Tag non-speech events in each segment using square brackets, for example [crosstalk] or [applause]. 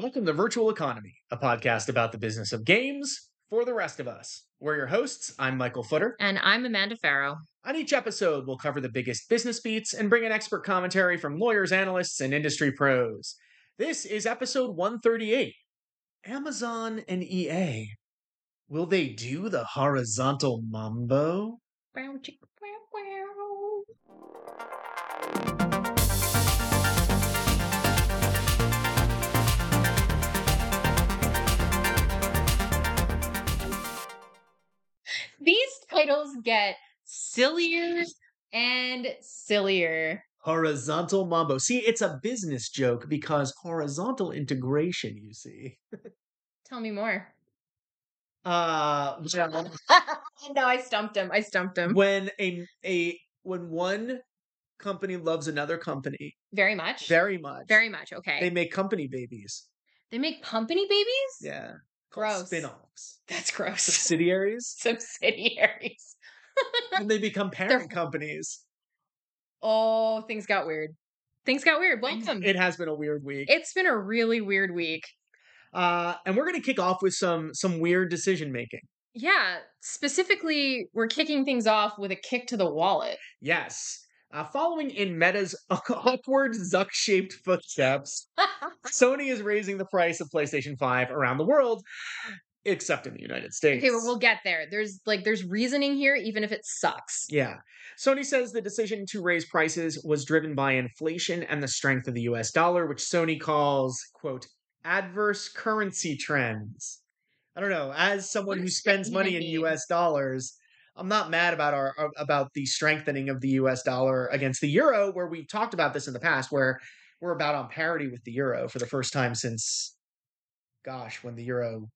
Welcome to Virtual Economy, a podcast about the business of games for the rest of us. We're your hosts. I'm Michael Futter. And I'm Amanda Farough. On each episode, we'll cover the biggest business beats and bring an expert commentary from lawyers, analysts, and industry pros. This is episode 138 Amazon and EA. Will they do the horizontal mambo? Wow, chick, wow, wow. Titles get sillier and sillier. Horizontal mambo. See, it's a business joke because horizontal integration, you see. [laughs] Tell me more. Uh, [laughs] no, I stumped him. I stumped him. when a a when one company loves another company Very much. very much, Very much. Okay. they make company babies. They make company babies? Yeah, Gross. spin-offs, That's gross. subsidiaries, [laughs] Subsidiaries. and they become [laughs] parent companies. Oh, things got weird. Things got weird. Welcome. It has been a weird week. it's been a really weird week. Uh, and we're gonna kick off with some some weird decision making. Yeah, specifically, we're kicking things off with a kick to the wallet. Yes. Uh, following in Meta's [laughs] awkward Zuck shaped footsteps, [laughs] Sony is raising the price of PlayStation 5 around the world, except in the United States. okay, but we'll get there. There's like there's reasoning here, even if it sucks. Yeah. Sony says the decision to raise prices was driven by inflation and the strength of the US dollar, which Sony calls, quote, adverse currency trends. I don't know. As someone who spends money in? US dollars, I'm not mad about our uh, about the strengthening of the US dollar against the euro, where we've talked about this in the past, where we're about on parity with the euro for the first time since gosh, when the euro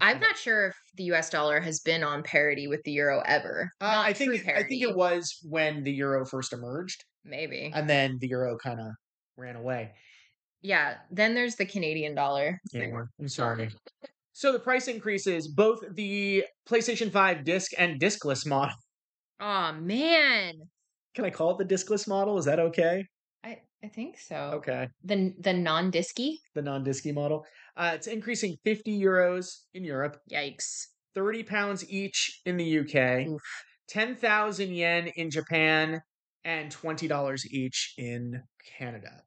I'm not sure if the US dollar has been on parity with the euro ever. uh, I think it, I think it was when the euro first emerged. maybe. and then the euro kind of ran away. yeah, then there's the Canadian dollar. I'm sorry. So the price increases both the PlayStation 5 disc and discless model. [laughs] Oh man. Can I call it the discless model? Is that okay? I I think so. Okay. The the non-disky? The non-disky model. Uh, it's increasing 50 euros in Europe, Yikes. 30 pounds each in the UK, Oof. 10,000 yen in Japan, and $20 each in Canada.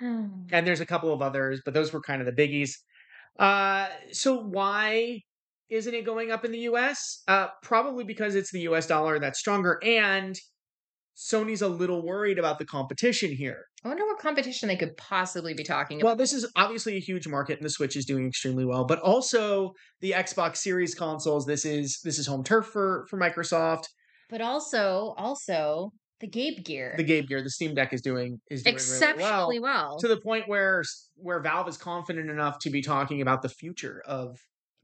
and there's a couple of others, but those were kind of the biggies. Uh, so why isn't it going up in the U.S.? Uh, probably because it's the U.S. dollar that's stronger, and Sony's a little worried about the competition here. I wonder what competition they could possibly be talking about. Well, this is obviously a huge market, and the Switch is doing extremely well, but also the Xbox Series consoles. This is this is home turf for for Microsoft. But also, also the Gabe Gear. The Game Gear, the Steam Deck is doing is doing really well. exceptionally well. to the point where where Valve is confident enough to be talking about the future of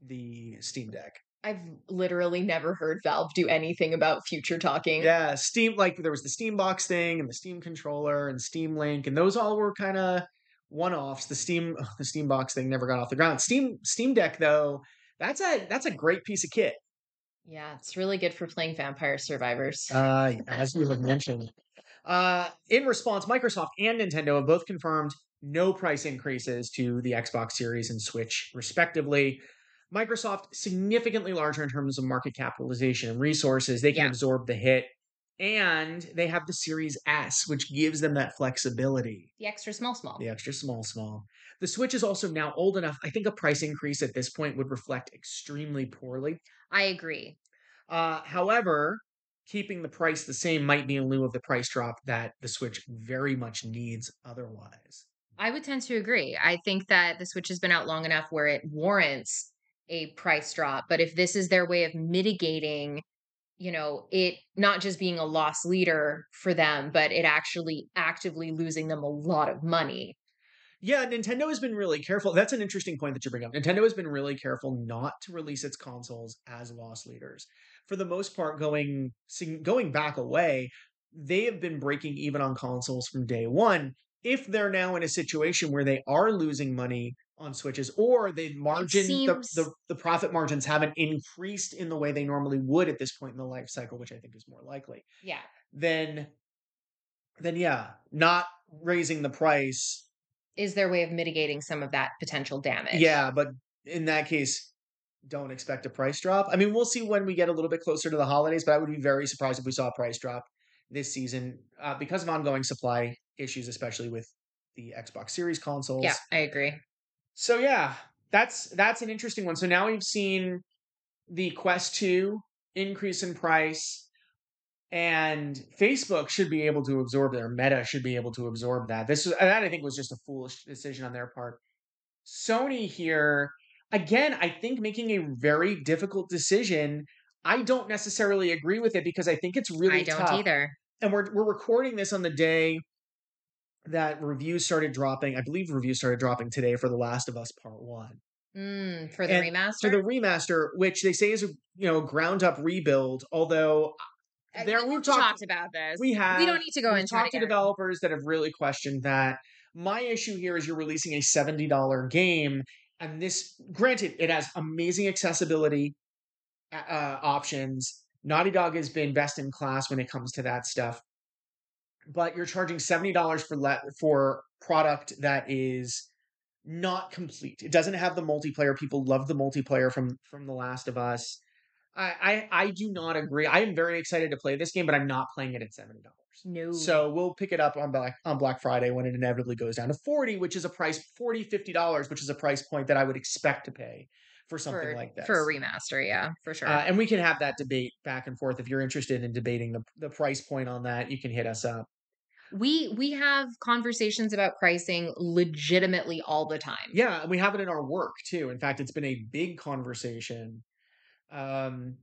the Steam Deck. I've literally never heard Valve do anything about future talking. Yeah, Steam like there was the Steam Box thing and the Steam controller and Steam Link and those all were kind of one-offs. The Steam [laughs] the Steam Box thing never got off the ground. Steam Steam Deck though, that's a that's a great piece of kit. Yeah, it's really good for playing Vampire Survivors. Uh, as you have [laughs] mentioned. Uh, in response, Microsoft and Nintendo have both confirmed no price increases to the Xbox Series and Switch, respectively. Microsoft significantly larger in terms of market capitalization and resources. They can Yeah. absorb the hit, and they have the Series S, which gives them that flexibility. the extra small small. The extra small, small. The Switch is also now old enough. I think a price increase at this point would reflect extremely poorly. I agree. Uh, however, keeping the price the same might be in lieu of the price drop that the Switch very much needs otherwise. I would tend to agree. I think that the Switch has been out long enough where it warrants a price drop. But if this is their way of mitigating, you know, it not just being a loss leader for them, but it actually actively losing them a lot of money. Yeah, Nintendo has been really careful. That's an interesting point that you bring up. Nintendo has been really careful not to release its consoles as loss leaders. For the most part, going going back away, they have been breaking even on consoles from day one. If they're now in a situation where they are losing money on switches, or the margin, seems- the, the the profit margins haven't increased in the way they normally would at this point in the life cycle, which I think is more likely, Yeah. then then yeah, not raising the price is their way of mitigating some of that potential damage. Yeah, but in that case, don't expect a price drop. I mean, we'll see when we get a little bit closer to the holidays, but I would be very surprised if we saw a price drop this season uh, because of ongoing supply issues, especially with the Xbox Series consoles. Yeah, I agree. So yeah, that's that's an interesting one. So now we've seen the Quest 2 increase in price and Facebook should be able to absorb their meta should be able to absorb that. This was that I think was just a foolish decision on their part. Sony here again, I think making a very difficult decision. I don't necessarily agree with it because I think it's really I don't tough. either. And we're we're recording this on the day that reviews started dropping. I believe reviews started dropping today for The Last of Us Part One. Mm, for the and remaster. For the remaster, which they say is a you know ground up rebuild. Although uh, there we've, talked, talked, about this. We have. We don't need to go into talked to developers that have really questioned that. My issue here is you're releasing a seventy dollar game, and this, granted, it has amazing accessibility uh, uh, options. Naughty Dog has been best in class when it comes to that stuff, but you're charging seventy dollars for le- for product that is not complete. It doesn't have the multiplayer. People love the multiplayer from from The Last of Us. I, I, I do not agree. I am very excited to play this game, but I'm not playing it at seventy dollars. No. So we'll pick it up on Black on Black Friday when it inevitably goes down to 40, which is a price 40 50 dollars, which is a price point that I would expect to pay for something for, like that for a remaster. Yeah, for sure. Uh, and we can have that debate back and forth. If you're interested in debating the the price point on that, you can hit us up. We we have conversations about pricing legitimately all the time. Yeah, and we have it in our work too. In fact, it's been a big conversation um,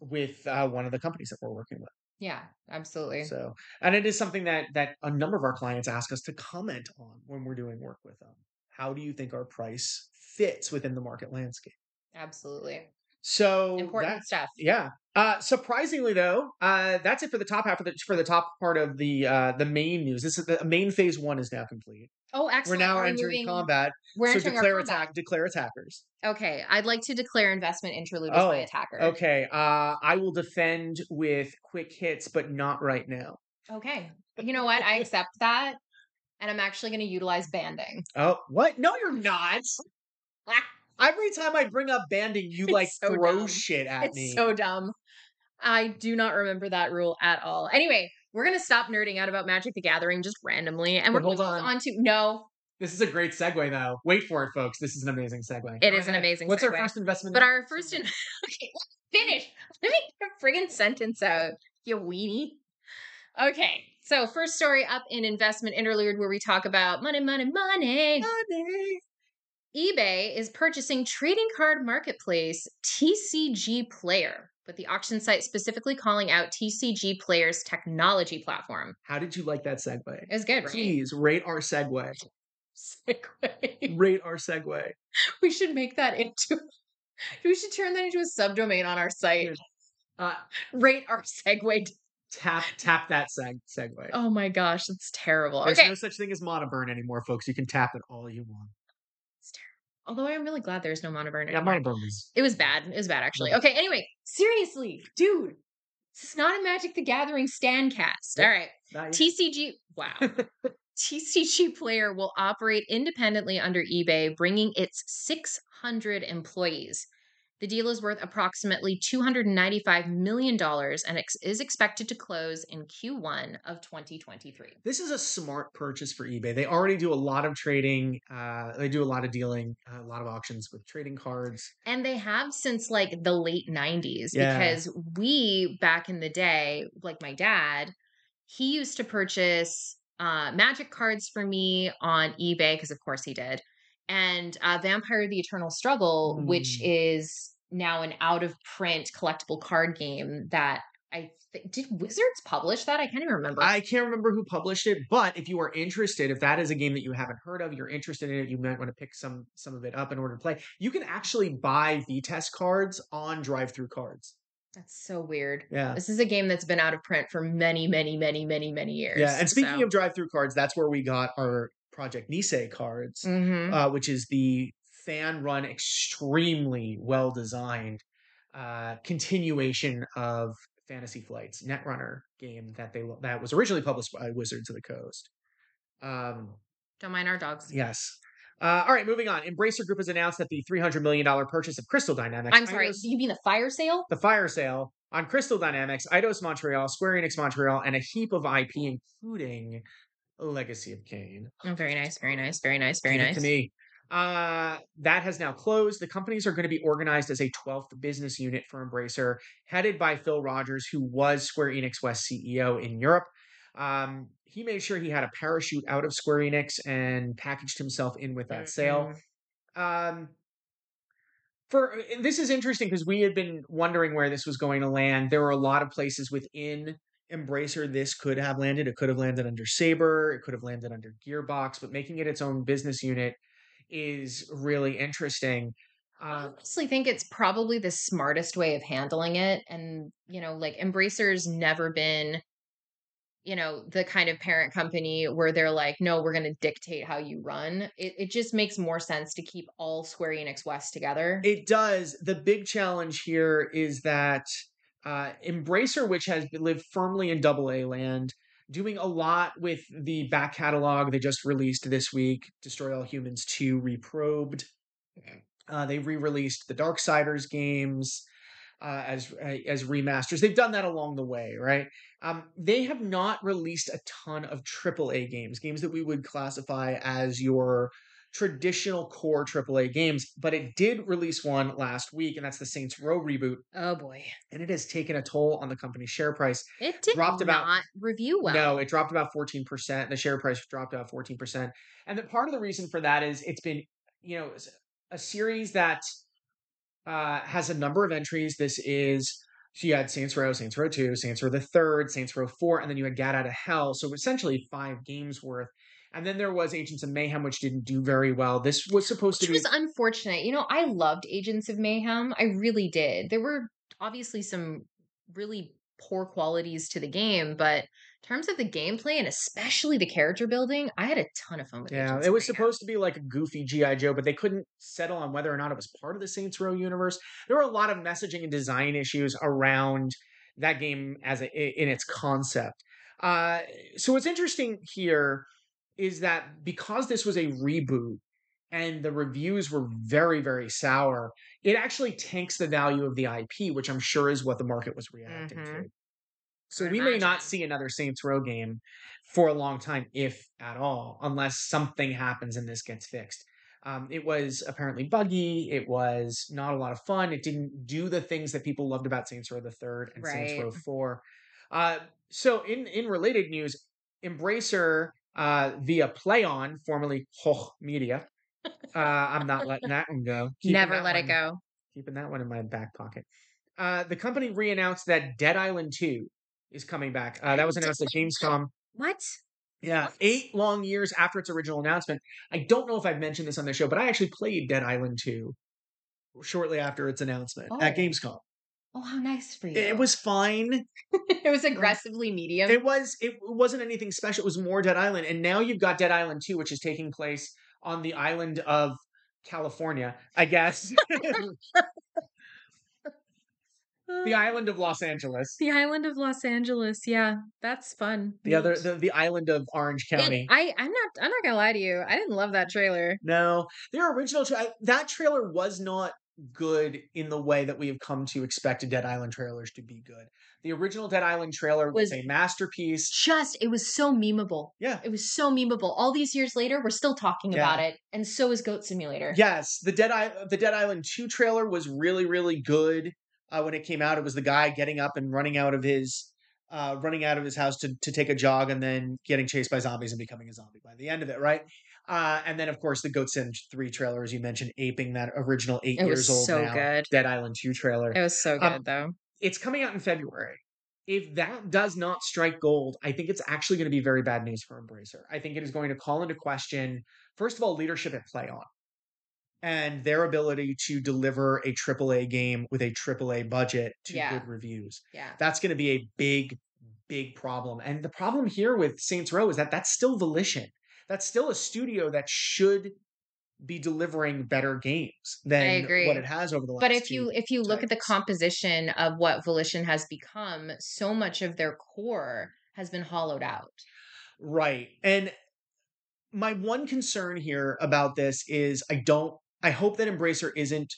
with uh, one of the companies that we're working with. Yeah, absolutely. So, and it is something that that a number of our clients ask us to comment on when we're doing work with them. How do you think our price fits within the market landscape? Absolutely. So important that, stuff. Yeah. Uh, surprisingly, though, uh, that's it for the top half of the for the top part of the uh, the main news. This is the main phase one is now complete. Oh, excellent. We're now Are entering moving... combat. We're so entering declare attack. Combat. Declare attackers. Okay, I'd like to declare investment interlude oh, by attacker. Okay, uh, I will defend with quick hits, but not right now. Okay, you know what? I accept that, and I'm actually going to utilize banding. Oh, what? No, you're not. Every time I bring up banding, you like so throw dumb. shit at it's me. It's so dumb. I do not remember that rule at all. Anyway, we're gonna stop nerding out about Magic the Gathering just randomly, and we're hold on. on to no. This is a great segue, though. Wait for it, folks. This is an amazing segue. It is an amazing. What's segue. our first investment? But our first, in- [laughs] okay, finish. Let me get a friggin' sentence out, you weenie. Okay, so first story up in investment interlude where we talk about money, money, money, money eBay is purchasing trading card marketplace TCG Player, with the auction site specifically calling out TCG Player's technology platform. How did you like that segue? It was good, right? Please rate our segue. Segue. [laughs] Rate our segue. We should make that into. [laughs] We should turn that into a subdomain on our site. Uh, rate our segue. Tap tap that seg segue. Oh my gosh, that's terrible. There's okay. no such thing as monoburn anymore, folks. You can tap it all you want. Although I'm really glad there's no monoburn. Yeah, monoburn was. It was bad. It was bad actually. Okay. Anyway, seriously, dude, this is not a Magic the Gathering stand cast. All right. TCG. Wow. [laughs] TCG Player will operate independently under eBay, bringing its 600 employees the deal is worth approximately $295 million and ex- is expected to close in Q1 of 2023. This is a smart purchase for eBay. They already do a lot of trading, uh, they do a lot of dealing, a lot of auctions with trading cards. And they have since like the late 90s yeah. because we, back in the day, like my dad, he used to purchase uh, magic cards for me on eBay because, of course, he did and uh, Vampire the Eternal Struggle, mm. which is now an out of print collectible card game that I th- did Wizards publish that? I can't even remember. I can't remember who published it, but if you are interested, if that is a game that you haven't heard of, you're interested in it, you might want to pick some some of it up in order to play. You can actually buy VTES cards on DriveThruCards. That's so weird. Yeah. This is a game that's been out of print for many, many, many, many, many years. Yeah. And speaking so. of Cards, that's where we got our Project Nisei cards, mm-hmm. uh, which is the fan run, extremely well designed uh, continuation of Fantasy Flight's Netrunner game that they that was originally published by Wizards of the Coast. Um, Don't mind our dogs. Yes. Uh, all right, moving on. Embracer Group has announced that the $300 million purchase of Crystal Dynamics. I'm sorry, Eidos- you mean the fire sale? the fire sale on Crystal Dynamics, Eidos Montreal, Square Enix Montreal, and a heap of IP, including Legacy of Kain. Oh, very nice, very nice, very nice, very Give nice. To me. Uh, that has now closed. The companies are going to be organized as a 12th business unit for Embracer, headed by Phil Rogers, who was Square Enix West CEO in Europe. Um, he made sure he had a parachute out of Square Enix and packaged himself in with that sale. Mhm. Um, for this is interesting because we had been wondering where this was going to land. There were a lot of places within Embracer this could have landed. It could have landed under Saber. It could have landed under Gearbox, but making it its own business unit is really interesting. I Uh, honestly think it's probably the smartest way of handling it. And, you know, like Embracer's never been, you know, the kind of parent company where they're like, no, we're going to dictate how you run. It, it just makes more sense to keep all Square Enix West together. It does. The big challenge here is that uh, Embracer, which has lived firmly in double A land, doing a lot with the back catalog they just released this week Destroy All Humans 2 Reprobed. Uh, they re released the Darksiders games. Uh, as uh, as remasters, they've done that along the way, right? Um, they have not released a ton of AAA games, games that we would classify as your traditional core AAA games, but it did release one last week, and that's the Saints Row reboot, oh boy. and it has taken a toll on the company's share price. It did Dropped about- review well. No, it dropped about 14%. The share price dropped about 14%. And that part of the reason for that is it's been, you know, a series that uh, has a number of entries. This is, so you had Saints Row, Saints Row 2, Saints Row the Third, Saints Row 4, and then you had Gat Out of Hell. So essentially five games worth. And then there was Agents of Mayhem, which didn't do very well. This was supposed Which to be. was unfortunate. You know, I loved Agents of Mayhem. I really did. There were obviously some really poor qualities to the game, but in terms of the gameplay and especially the character building, I had a ton of fun with it. Yeah, Agents it was supposed to be like a goofy GI Joe, but they couldn't settle on whether or not it was part of the Saints Row universe. There were a lot of messaging and design issues around that game as a, in its concept. Uh, so what's interesting here is that because this was a reboot and the reviews were very very sour, it actually tanks the value of the IP, which I'm sure is what the market was reacting to. Mhm. So we may not see another Saints Row game for a long time, if at all, unless something happens and this gets fixed. Um, it was apparently buggy. It was not a lot of fun. It didn't do the things that people loved about Saints Row the Third and Saints Row Four. Uh, so, in in related news, Embracer uh, via Plaion, formerly Koch Media. Uh, I'm not letting that one go. [laughs] Keeping Never let it go. Keeping that one in my back pocket. Uh, the company re-announced that Dead Island Two is coming back. Uh, that was [gasps] announced at Gamescom. What? Yeah, eight long years after its original announcement. I don't know if I've mentioned this on the show, but I actually played Dead Island 2 shortly after its announcement at Oh. Gamescom. Oh, how nice for you. [laughs] It was fine. it was aggressively medium. It was it wasn't anything special. It was more Dead Island. And now you've got Dead Island 2, which is taking place on the island of California, I guess. [laughs] the [laughs] island of Los Angeles. The island of Los Angeles. Yeah, that's fun. The other the, the island of Orange County. I I'm not I'm not gonna lie to you. I didn't love that trailer. No, their original tra- that trailer was not good in the way that we have come to expect Dead Island trailers to be good. The original Dead Island trailer was, Was- a masterpiece. Just it was so memeable. Yeah. It was so memeable. All these years later, we're still talking Yeah. about it, and so is Goat Simulator. Yes, the Dead I- the Dead Island 2 trailer was really really good. Uh, when it came out, it was the guy getting up and running out of his uh, running out of his house to to take a jog and then getting chased by zombies and becoming a zombie by the end of it, right? Uh, and then of course the Goat Sim 3 trailer, as you mentioned, aping that original eight It years old so now good. Dead Island 2 trailer. It was so good Um, though. it's coming out in February. If that does not strike gold, I think it's actually going to be very bad news for Embracer. I think it is going to call into question, first of all, leadership at Plaion and their ability to deliver a AAA game with a AAA budget to Yeah. good reviews. Yeah. That's going to be a big, big problem. And the problem here with Saints Row is that that's still Volition. That's still a studio that should be delivering better games than agree. what it has over the last But if you if you look at the composition of what Volition has become, so much of their core has been hollowed out. Right. And my one concern here about this is I don't I hope that Embracer isn't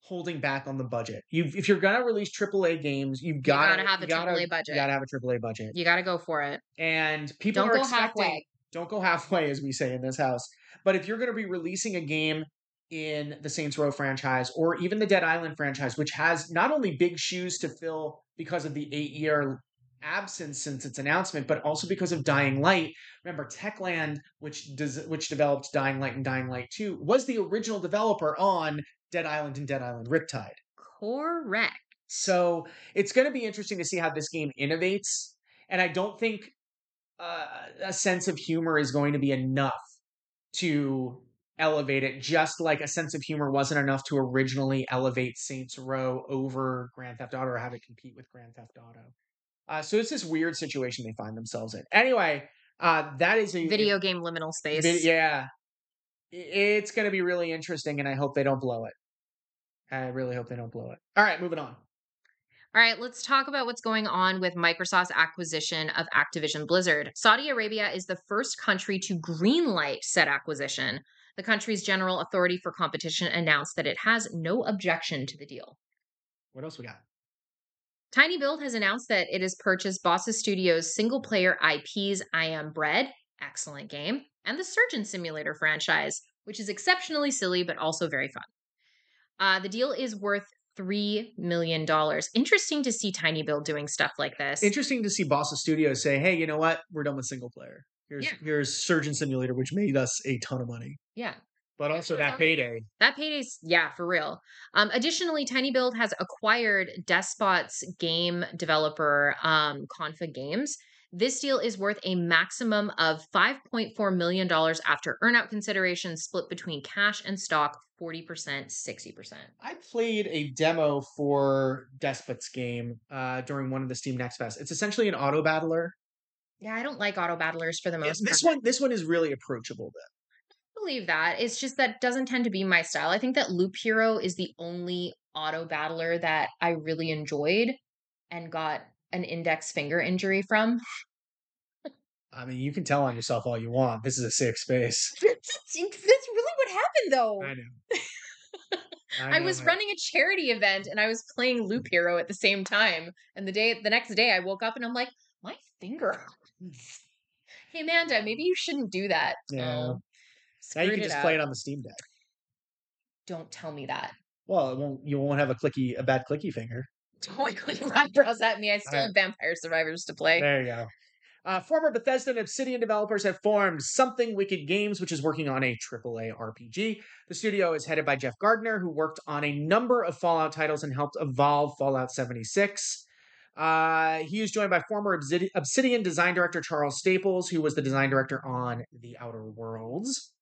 holding back on the budget. You if you're gonna release AAA games, you've got to have a gotta, AAA budget. You gotta have a AAA budget. You got to go for it. And people Don't are expecting halfway. Don't go halfway, as we say in this house. But if you're gonna be releasing a game in the Saints Row franchise or even the Dead Island franchise, which has not only big shoes to fill because of the eight year absence since its announcement, but also because of Dying Light. Remember, Techland, which does which developed Dying Light and Dying Light 2, was the original developer on Dead Island and Dead Island Riptide. Correct. So it's going to be interesting to see how this game innovates. And I don't think uh, a sense of humor is going to be enough to elevate it, just like a sense of humor wasn't enough to originally elevate Saints Row over Grand Theft Auto or have it compete with Grand Theft Auto. Uh, so it's this weird situation they find themselves in. Anyway, uh, that is a Video game liminal space. vid- yeah, it's going to be really interesting, and I hope they don't blow it. I really hope they don't blow it. All right, moving on. All right, let's talk about what's going on with Microsoft's acquisition of Activision Blizzard. Saudi Arabia is the first country to greenlight said acquisition. The country's General Authority for Competition announced that it has no objection to the deal. What else we got? tinyBuild has announced that it has purchased Bossa Studios' single player IPs I Am Bread, excellent game, and the Surgeon Simulator franchise, which is exceptionally silly but also very fun. Uh, the deal is worth $3 million. Interesting to see tinyBuild doing stuff like this. Interesting to see Bossa Studios say, "Hey, you know what? We're done with single player. Here's Yeah. here's Surgeon Simulator, which made us a ton of money, yeah. but also that payday." That payday's yeah, for real. Um, additionally, tinyBuild has acquired Despot's game developer, um, Konfa Games. This deal is worth a maximum of $5.4 million after earnout consideration split between cash and stock, 40%, 60%. I played a demo for Despot's game uh, during one of the Steam Next Fest. It's essentially an auto battler. Yeah, I don't like auto battlers for the most This part. one, this one is really approachable. though I believe that. It's just that doesn't tend to be my style. I think that Loop Hero is the only auto battler that I really enjoyed and got an index finger injury from. I mean, you can tell on yourself all you want. This is a safe space. [laughs] That's really what happened though. I know. [laughs] I, know, was running a charity event and I was playing Loop mm-hmm. Hero at the same time. And the day the next day I woke up and I'm like, my finger. hey Amanda, maybe you shouldn't do that. Yeah. Oh, Now you can just play it on the Steam Deck. Don't tell me that. Well, it won't. You won't have a clicky, a bad clicky finger. Don't point your eyebrows at me. I still have Vampire Survivors to play. There you go. Uh, former Bethesda and Obsidian developers have formed Something Wicked Games, which is working on a AAA RPG. The studio is headed by Jeff Gardner, who worked on a number of Fallout titles and helped evolve Fallout 76. Uh, he is joined by former Obsidian design director Charles Staples, who was the design director on The Outer Worlds.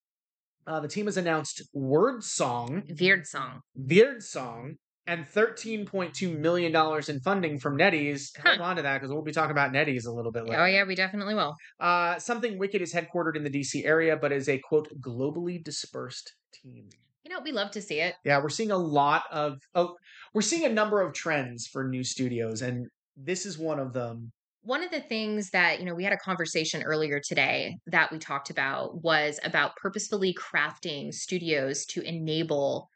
Uh, the team has announced Wyrdsong, Weird song. Wyrdsong, and $13.2 million in funding from NetEase. Hold on to that because we'll be talking about NetEase a little bit later. Oh yeah, we definitely will. Uh, Something Wicked is headquartered in the DC area, but is a quote globally dispersed team. You know, we love to see it. Yeah, we're seeing a lot of oh, we're seeing a number of trends for new studios, and this is one of them. One of the things that, you know, we had a conversation earlier today that we talked about was about purposefully crafting studios to enable,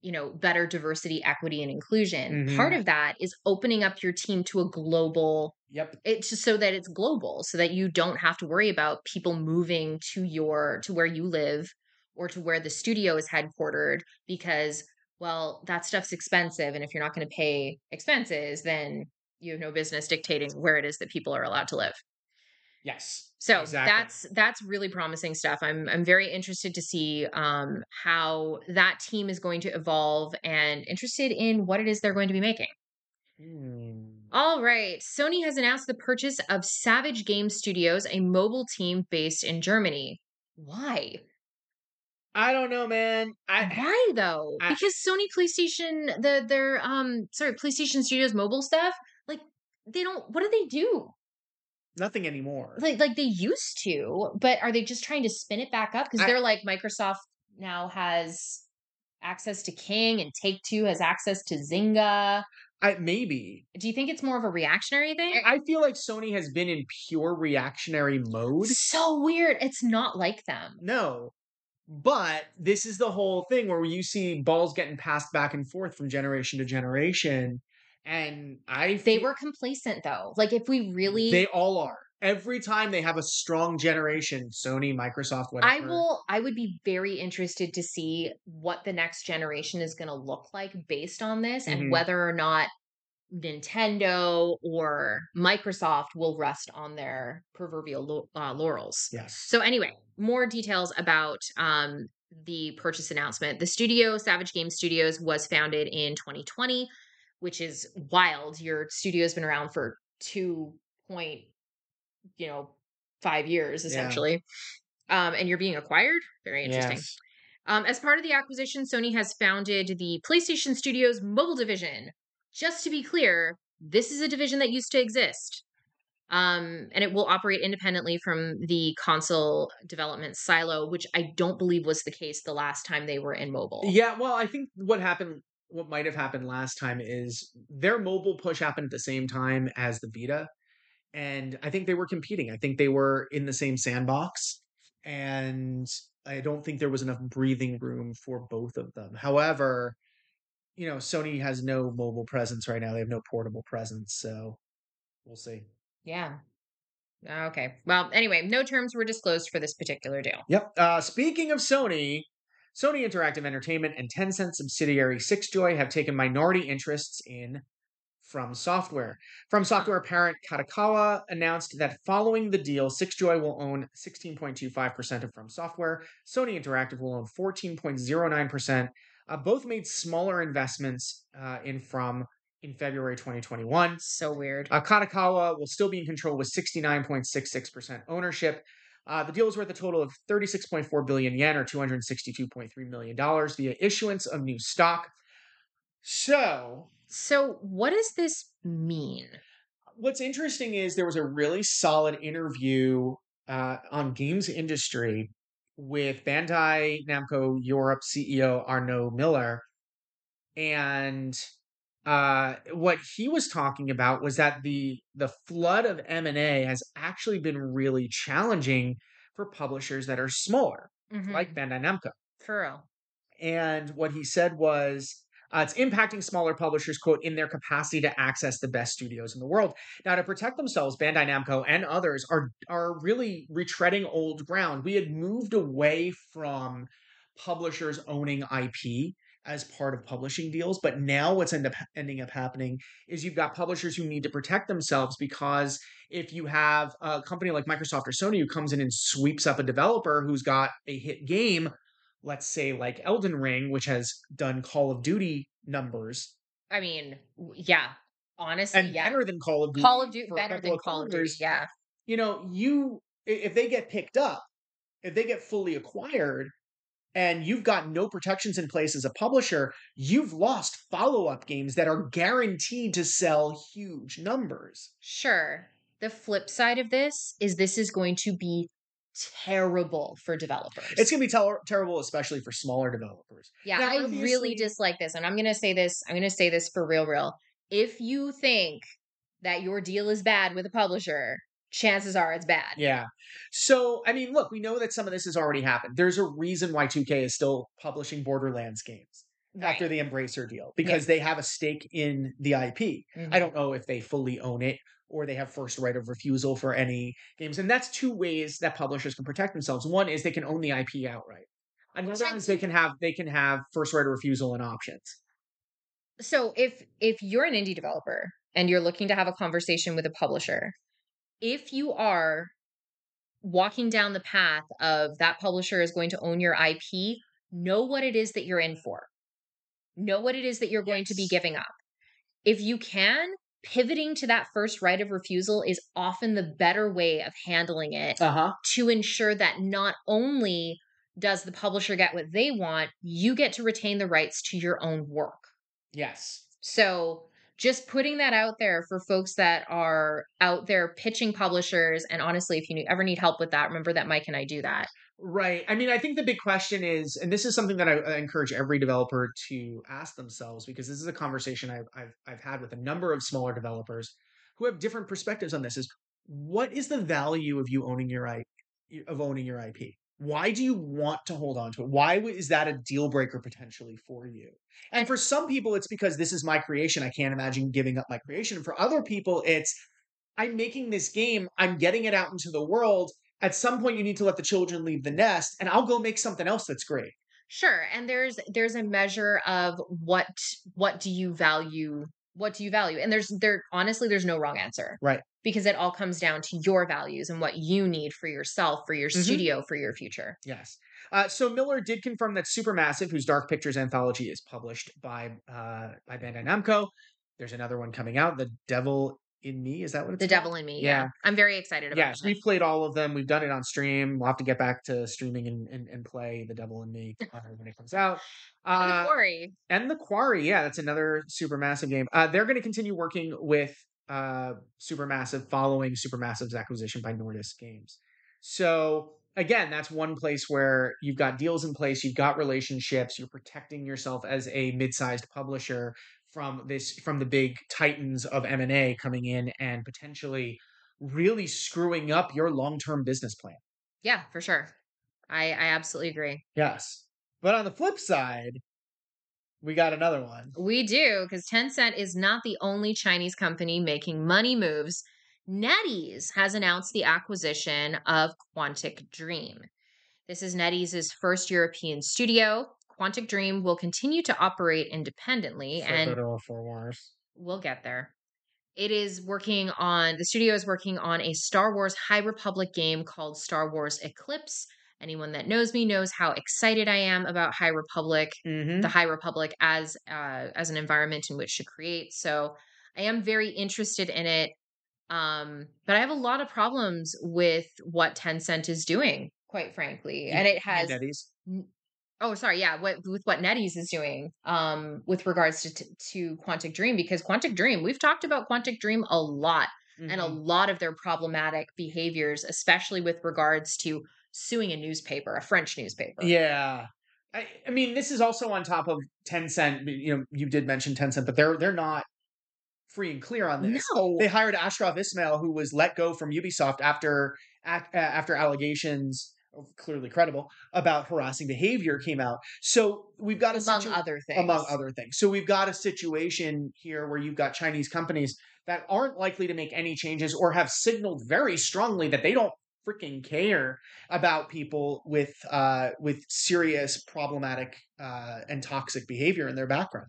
you know, better diversity, equity, and inclusion. Mhm. Part of that is opening up your team to a global Yep. it's just so that it's global so that you don't have to worry about people moving to your to where you live or to where the studio is headquartered because well that stuff's expensive and if you're not going to pay expenses then you have no business dictating where it is that people are allowed to live Yes. so Exactly. that's that's really promising stuff i'm i'm very interested to see um how that team is going to evolve and interested in what it is they're going to be making Hmm. all right. Sony has announced the purchase of Savage Game Studios, a mobile team based in Germany. Why? I don't know, man. I Why though? I- because Sony PlayStation, the their um sorry, PlayStation Studios mobile stuff, like they don't what do they do? Nothing anymore. Like like they used to, but are they just trying to spin it back up? Because they're like Microsoft now has access to King and Take Two has access to Zynga. I maybe. Do you think it's more of a reactionary thing? I feel like Sony has been in pure reactionary mode. So weird. It's not like them. No. But this is the whole thing where you see balls getting passed back and forth from generation to generation. And I They feel- were complacent though. Like if we really they all are. Every time they have a strong generation, Sony, Microsoft, whatever. I will I would be very interested to see what the next generation is going to look like based on this Mhm. and whether or not Nintendo or Microsoft will rest on their proverbial uh, laurels. Yes. So anyway, more details about um, the purchase announcement. The studio, Savage Game Studios, was founded in 2020, which is wild. Your studio's been around for two point, you know, five years Yeah. essentially, um, and you're being acquired. Very interesting. Yes. Um, as part of the acquisition, Sony has founded the PlayStation Studios mobile division. Just to be clear, this is a division that used to exist. Um, and it will operate independently from the console development silo, which I don't believe was the case the last time they were in mobile. Yeah, well, I think what happened, what might have happened last time is their mobile push happened at the same time as the Vita. And I think they were competing. I think they were in the same sandbox. And I don't think there was enough breathing room for both of them. However, you know, Sony has no mobile presence right now. They have no portable presence. So we'll see. Yeah. Okay. Well, anyway, no terms were disclosed for this particular deal. Yep. Uh, speaking of Sony, Sony Interactive Entertainment and Tencent subsidiary Sixjoy have taken minority interests in From Software. From Software parent Kadokawa announced that following the deal, Sixjoy will own 16.25% of From Software. Sony Interactive will own 14.09%. Uh, both made smaller investments uh, in From in February 2021. So weird. Uh, Kadokawa will still be in control with 69.66% ownership. Uh, the deal is worth a total of 36.4 billion yen or 262.3 million dollars via issuance of new stock. So, So, what does this mean? what's interesting is there was a really solid interview uh, on Games Industry with Bandai Namco Europe CEO Arnaud Muller, and uh, what he was talking about was that the the flood of M and A has actually been really challenging for publishers that are smaller, Mhm. like Bandai Namco. For real. And what he said was uh, it's impacting smaller publishers, quote, in their capacity to access the best studios in the world. Now, to protect themselves, Bandai Namco and others are are really retreading old ground. We had moved away from publishers owning IP as part of publishing deals, but now what's end up ending up happening is you've got publishers who need to protect themselves because if you have a company like Microsoft or Sony who comes in and sweeps up a developer who's got a hit game, let's say like Elden Ring, which has done Call of Duty numbers I mean, yeah. Honestly, and yeah. better than Call of Duty. Call of Duty better than of Call of Duty. Yeah. You know, you if they get picked up, if they get fully acquired, and you've got no protections in place as a publisher, you've lost follow-up games that are guaranteed to sell huge numbers. Sure. The flip side of this is this is going to be terrible for developers. It's going to be ter- terrible, especially for smaller developers. yeah, now, I really dislike this. And I'm going to say this, I'm going to say this for real, real. If you think that your deal is bad with a publisher, chances are it's bad. Yeah. So, I mean, look, we know that some of this has already happened. There's a reason why 2K is still publishing Borderlands games after the Embracer deal because they have a stake in the IP. Mhm. I don't know if they fully own it or they have first right of refusal for any games. And that's two ways that publishers can protect themselves. One is they can own the IP outright. Another is they can have they can have first right of refusal and options. so if if you're an indie developer and you're looking to have a conversation with a publisher if you are walking down the path of that publisher is going to own your ip know what it is that you're in for know what it is that you're going to be giving up if you can pivoting to that first right of refusal is often the better way of handling it Uh-huh. to ensure that not only does the publisher get what they want you get to retain the rights to your own work Yes. so just putting that out there for folks that are out there pitching publishers. And honestly, if you ever need help with that, remember that Mike and I do that. Right. I mean, I think the big question is, and this is something that I, encourage every developer to ask themselves because this is a conversation I've, I've I've had with a number of smaller developers who have different perspectives on this. Is what is the value of you owning your IP of owning your IP? Why do you want to hold on to it? Why is that a deal breaker potentially for you? And for some people, it's because this is my creation. I can't imagine giving up my creation. For other people, it's I'm making this game, I'm getting it out into the world. At some point, you need to let the children leave the nest, and I'll go make something else that's great. Sure, and there's there's a measure of what what do you value what do you value? And there's there honestly there's no wrong answer right. because it all comes down to your values and what you need for yourself for your mm-hmm. studio for your future. Yes. Uh, so Muller did confirm that supermassive whose dark pictures anthology is published by uh, by bandai namco there's another one coming out the devil in me. Is that what it's The called? Devil in Me. Yeah. yeah. I'm very excited about Yes, we've played all of them. We've done it on stream. We'll have to get back to streaming and, and, and play The Devil in Me uh, when it comes out. Uh, and the uh, Quarry. And The Quarry. Yeah, that's another super massive game. Uh, they're going to continue working with uh, Supermassive following Supermassive's acquisition by Nordisk Games. So again, that's one place where you've got deals in place, you've got relationships, you're protecting yourself as a mid-sized publisher from this from the big titans of M&A coming in and potentially really screwing up your long-term business plan. Yeah, for sure. I I absolutely agree. Yes. But on the flip side, we got another one. We do cuz Tencent is not the only Chinese company making money moves. NetEase has announced the acquisition of Quantic Dream. This is NetEase's first European studio. Quantic Dream will continue to operate independently For and for Wars. we'll get there. It is working on the studio is working on a Star Wars High Republic game called Star Wars Eclipse. Anyone that knows me knows how excited I am about High Republic, mm-hmm. the High Republic as uh, as an environment in which to create. So I am very interested in it. Um, but I have a lot of problems with what Tencent is doing, quite frankly. And it has Oh, sorry. Yeah, what, with what NetEase is doing um, with regards to, to Quantic Dream, because Quantic Dream, we've talked about Quantic Dream a lot mm-hmm. and a mm-hmm. lot of their problematic behaviors, especially with regards to suing a newspaper, a French newspaper. Yeah. I, I mean, this is also on top of Tencent. You know, you did mention Tencent, but they're they're not free and clear on this. No. They hired Ashraf Ismail, who was let go from Ubisoft after after allegations clearly credible about harassing behavior came out. So we've got a among situ- other things. Among other things. So we've got a situation here where you've got Chinese companies that aren't likely to make any changes or have signaled very strongly that they don't freaking care about people with uh, with serious problematic uh, and toxic behavior in their background.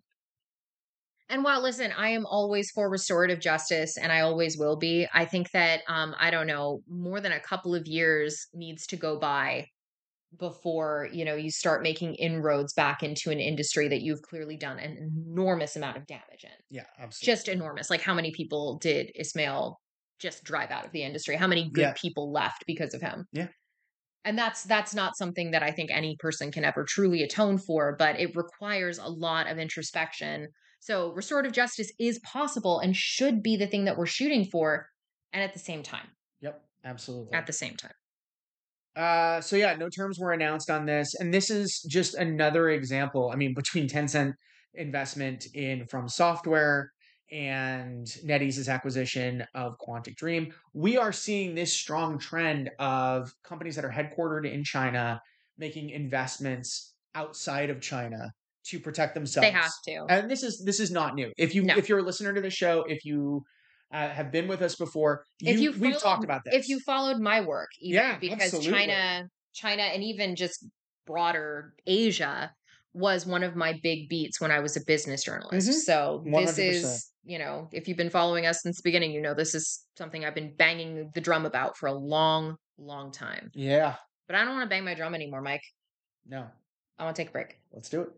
And while listen, I am always for restorative justice and I always will be. I think that um I don't know, more than a couple of years needs to go by before, you know, you start making inroads back into an industry that you've clearly done an enormous amount of damage in. Yeah, absolutely. Just enormous. Like how many people did Ismail just drive out of the industry? How many good yeah. people left because of him? Yeah and that's that's not something that i think any person can ever truly atone for but it requires a lot of introspection so restorative justice is possible and should be the thing that we're shooting for, and at the same time. Yep, absolutely. At the same time. Uh, so yeah, no terms were announced on this, and this is just another example. I mean, between Tencent investment in From Software and NetEase's acquisition of Quantic Dream, we are seeing this strong trend of companies that are headquartered in China making investments outside of China to protect themselves. They have to. And this is this is not new. If you no. if you're a listener to the show, if you uh, have been with us before, you, if you followed, we've talked about this. If you followed my work, yeah, because absolutely. China, China, and even just broader Asia was one of my big beats when I was a business journalist. Mm-hmm. So 100%. this is, you know, if you've been following us since the beginning, you know this is something I've been banging the drum about for a long, long time. Yeah. But I don't want to bang my drum anymore, Mike. No. I want to take a break. Let's do it.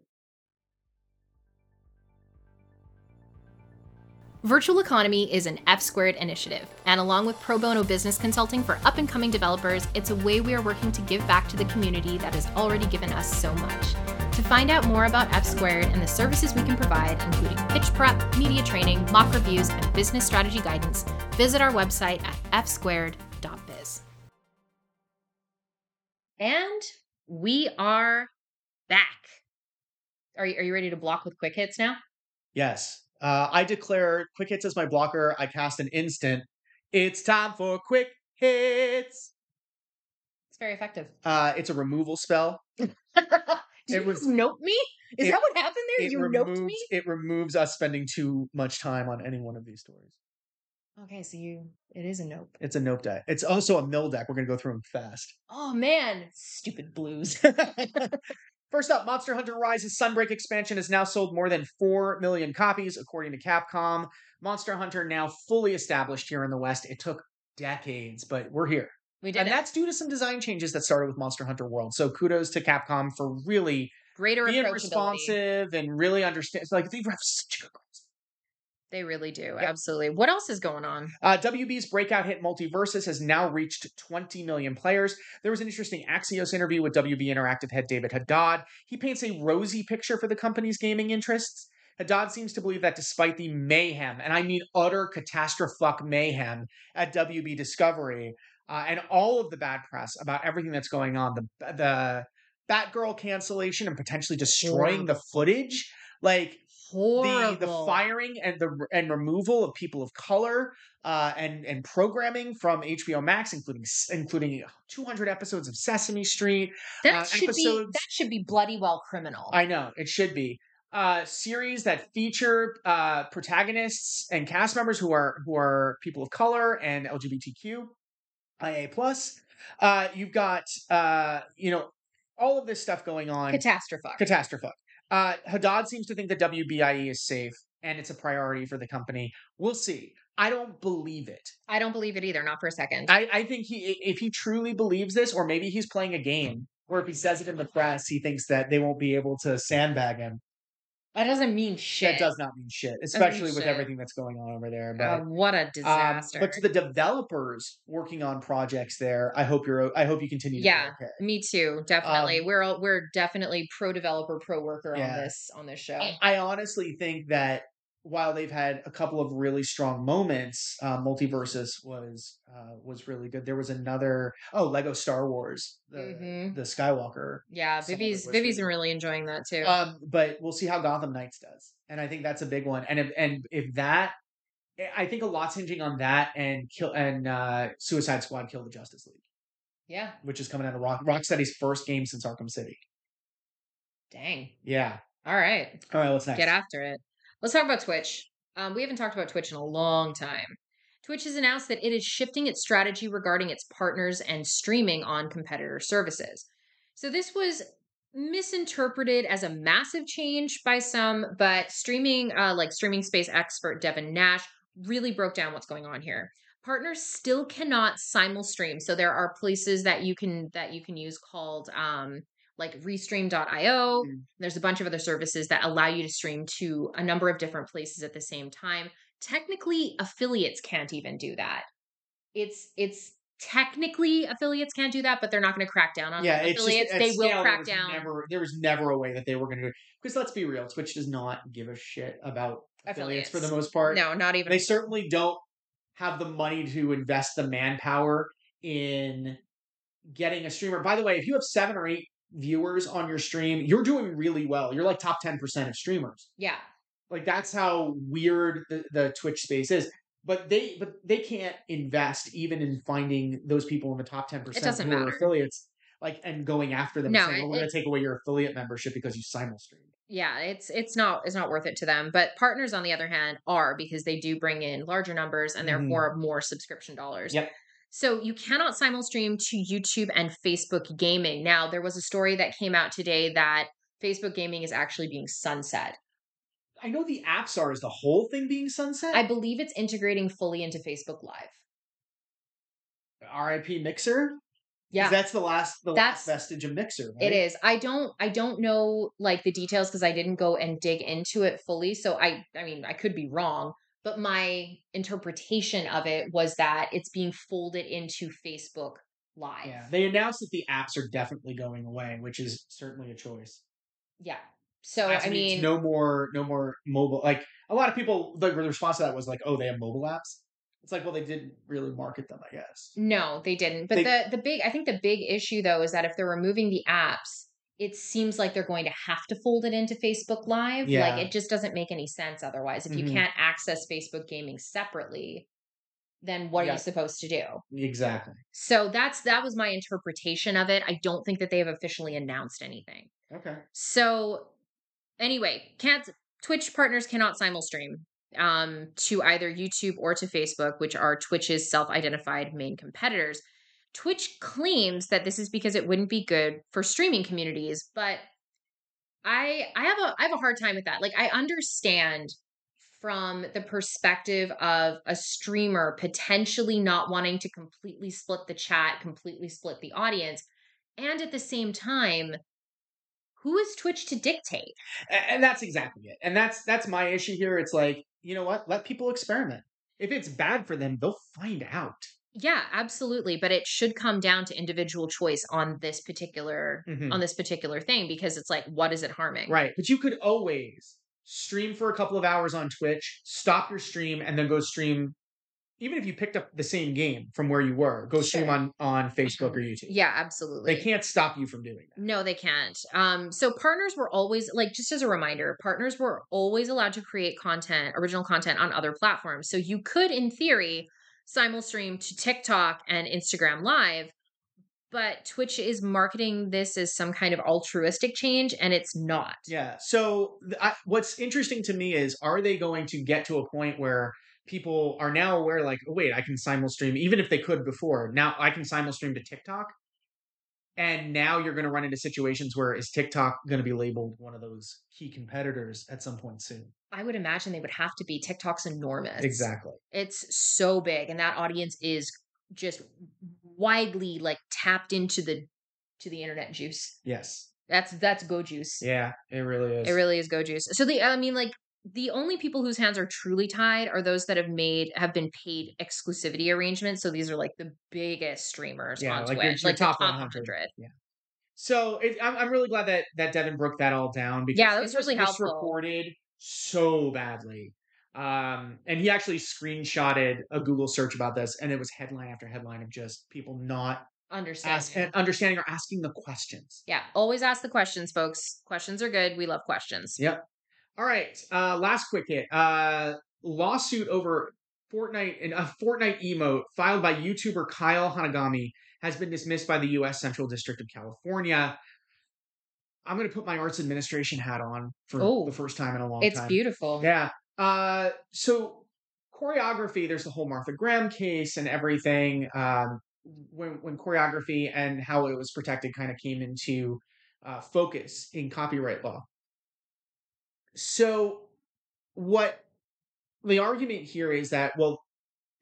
Virtual Economy is an F squared initiative, and along with pro bono business consulting for up and coming developers, it's a way we are working to give back to the community that has already given us so much. To find out more about F squared and the services we can provide, including pitch prep, media training, mock reviews, and business strategy guidance, visit our website at fsquared.biz. And we are back. Are you, are you ready to block with quick hits now? Yes. Uh, I declare quick hits as my blocker. I cast an instant. It's time for quick hits. It's very effective. Uh, it's a removal spell. [laughs] Did It you was- nope me? Is it- that what happened there? You removes, noped me? it removes us spending too much time on any one of these stories. Okay, so you it is a nope. It's a nope deck. It's also a mill deck. We're gonna go through them fast. Oh man, stupid blues. [laughs] First up, Monster Hunter Rise's Sunbreak expansion has now sold more than 4 million copies, according to Capcom. Monster Hunter now fully established here in the West. It took decades, but we're here. we did And it. that's due to some design changes that started with Monster Hunter World. So kudos to Capcom for really Greater being responsive and really understand. Like they have such a good They really do. Absolutely. What else is going on? Uh, WB's breakout hit Multiversus has now reached 20 million players. There was an interesting Axios interview with WB Interactive head David Haddad. He paints a rosy picture for the company's gaming interests. Haddad seems to believe that despite the mayhem, and I mean utter catastrophic mayhem at WB Discovery, uh, and all of the bad press about everything that's going on, the the Batgirl cancellation and potentially destroying the footage, like Horrible. the the firing and the and removal of people of color uh, and and programming from HBO Max, including including 200 episodes of Sesame Street. that uh, should be that should be bloody well criminal. I know it should be uh, series that feature uh, protagonists and cast members who are who are people of color and LGBTQ, IA plus. Uh, you've got uh, you know all of this stuff going on. Catastrophe. Catastrophe. Uh, Haddad seems to think that WBIE is safe and it's a priority for the company. We'll see. I don't believe it. I don't believe it either, not for a second. I, I think he, if he truly believes this, or maybe he's playing a game, or if he says it in the press, he thinks that they won't be able to sandbag him. That doesn't mean shit. That does not mean shit, mean especially with shit. everything that's going on over there. But Uh, what a um, disaster. but to the developers working on projects there, I hope you're. I hope you continue. To Yeah. okay. Me too, definitely. Um, we're all- we're definitely pro developer, pro worker Yeah. on this on this show. I, I honestly think that while they've had a couple of really strong moments, uh, Multiversus was uh, was really good. There was another oh Lego Star Wars, the Mhm. the Skywalker. yeah, some of it Vivi's Vivi's really- been really enjoying that too. Um, but we'll see how Gotham Knights does, and I think that's a big one. And if and if that, I think a lot's hinging on that and kill and uh, Suicide Squad Kill the Justice League, yeah, which is coming out of Rock Rocksteady's first game since Arkham City. dang. Yeah. All right, All right. What's next? get after it. Let's talk about Twitch. Um, we haven't talked about Twitch in a long time. Twitch has announced that it is shifting its strategy regarding its partners and streaming on competitor services. So this was misinterpreted as a massive change by some, but streaming, uh, like streaming space expert Devin Nash, really broke down what's going on here. Partners still cannot simul stream, so there are places that you can that you can use called um, like Restream.io. Mm. There's a bunch of other services that allow you to stream to a number of different places at the same time. Technically, affiliates can't even do that. It's it's technically affiliates can't do that, but they're not going to crack down on yeah, just, affiliates. at they will scale, there crack was down. Never, there was never a way that they were going to do it. Because let's be real, Twitch does not give a shit about affiliates, for the most part. no, not even. they certainly don't have the money to invest the manpower in getting a streamer. By the way, if you have seven or eight viewers on your stream, you're doing really well. You're like top ten percent of streamers. yeah, Like that's how weird the, the Twitch space is. But they but they can't invest even in finding those people in the top ten percent doesn't who are matter. affiliates, like and going after them. No, and saying, "Well, we're going to take away your affiliate membership because you simul stream. yeah. It's it's not it's not worth it to them. But partners, on the other hand, are because they do bring in larger numbers and Mhm. therefore more subscription dollars. Yep. So you cannot simul stream to YouTube and Facebook gaming. Now there was a story that came out today that Facebook gaming is actually being sunset. I know the apps are. Is the whole thing being sunset? I believe it's integrating fully into Facebook Live. R.I.P. Mixer. Yeah. that's the last the That's- last vestige of Mixer. It right? is. I don't I don't know like the details because I didn't go and dig into it fully. So I I mean I could be wrong, but my interpretation of it was that it's being folded into Facebook Live. Yeah, they announced that the apps are definitely going away, which is certainly a choice. Yeah. So I mean no more, no more mobile. Like a lot of people, the, the response to that was like, "Oh, they have mobile apps." It's like, well, they didn't really market them, I guess. No, they didn't. But They- the the big I think the big issue though is that if they're removing the apps, it seems like they're going to have to fold it into Facebook Live. Yeah. Like it just doesn't make any sense otherwise. If you Mhm. can't access Facebook gaming separately, then what are you supposed to do? Exactly. So that's that was my interpretation of it. I don't think that they have officially announced anything. Okay. So anyway, can't Twitch partners cannot simulstream um, to either YouTube or to Facebook, which are Twitch's self-identified main competitors. Twitch claims that this is because it wouldn't be good for streaming communities, but I I have a I have a hard time with that. Like I understand from the perspective of a streamer potentially not wanting to completely split the chat, completely split the audience, and at the same time, who is Twitch to dictate? And that's exactly it. And that's that's my issue here. It's like, you know what? Let people experiment. If it's bad for them, they'll find out. Yeah, absolutely, but it should come down to individual choice on this particular Mhm. on this particular thing because it's like what is it harming? Right. But you could always stream for a couple of hours on Twitch, stop your stream, and then go stream. Even if you picked up the same game from where you were, go stream Sure. on on Facebook or YouTube. Yeah, absolutely. They can't stop you from doing that. No, they can't. Um, so partners were always like just as a reminder, partners were always allowed to create content, original content on other platforms. So you could, in theory, simulstream to TikTok and Instagram Live, but Twitch is marketing this as some kind of altruistic change, and it's not. Yeah. So I, what's interesting to me is, are they going to get to a point where people are now aware, like, oh, wait, I can simul stream, even if they could before. Now I can simul stream to TikTok. And now you're going to run into situations where is TikTok going to be labeled one of those key competitors at some point soon? I would imagine they would have to be. TikTok's enormous. Exactly. It's so big, and that audience is just widely like tapped into the to the internet juice. Yes. That's that's go juice. Yeah, it really is. It really is go juice. So the I mean like the only people whose hands are truly tied are those that have made have been paid exclusivity arrangements. So these are like the biggest streamers Yeah, on like your- Twitch, your like top top 100. 100. So it, I'm, I'm really glad that that Devin broke that all down because Yeah, that was really helpful. misreported so badly. Um, and he actually screenshotted a Google search about this, and it was headline after headline of just people not Understand? ask, understanding or asking the questions. yeah, always ask the questions, folks. Questions are good. We love questions. Yep. All right. Uh, last quick hit. Uh, lawsuit over Fortnite and a Fortnite emote filed by YouTuber Kyle Hanagami has been dismissed by the U.S. Central District of California. I'm going to put my arts administration hat on for Oh. the first time in a long It's time. It's beautiful. Yeah. Uh, so choreography, there's the whole Martha Graham case and everything. Um, when when choreography and how it was protected kind of came into uh, focus in copyright law. So, what the argument here is that well,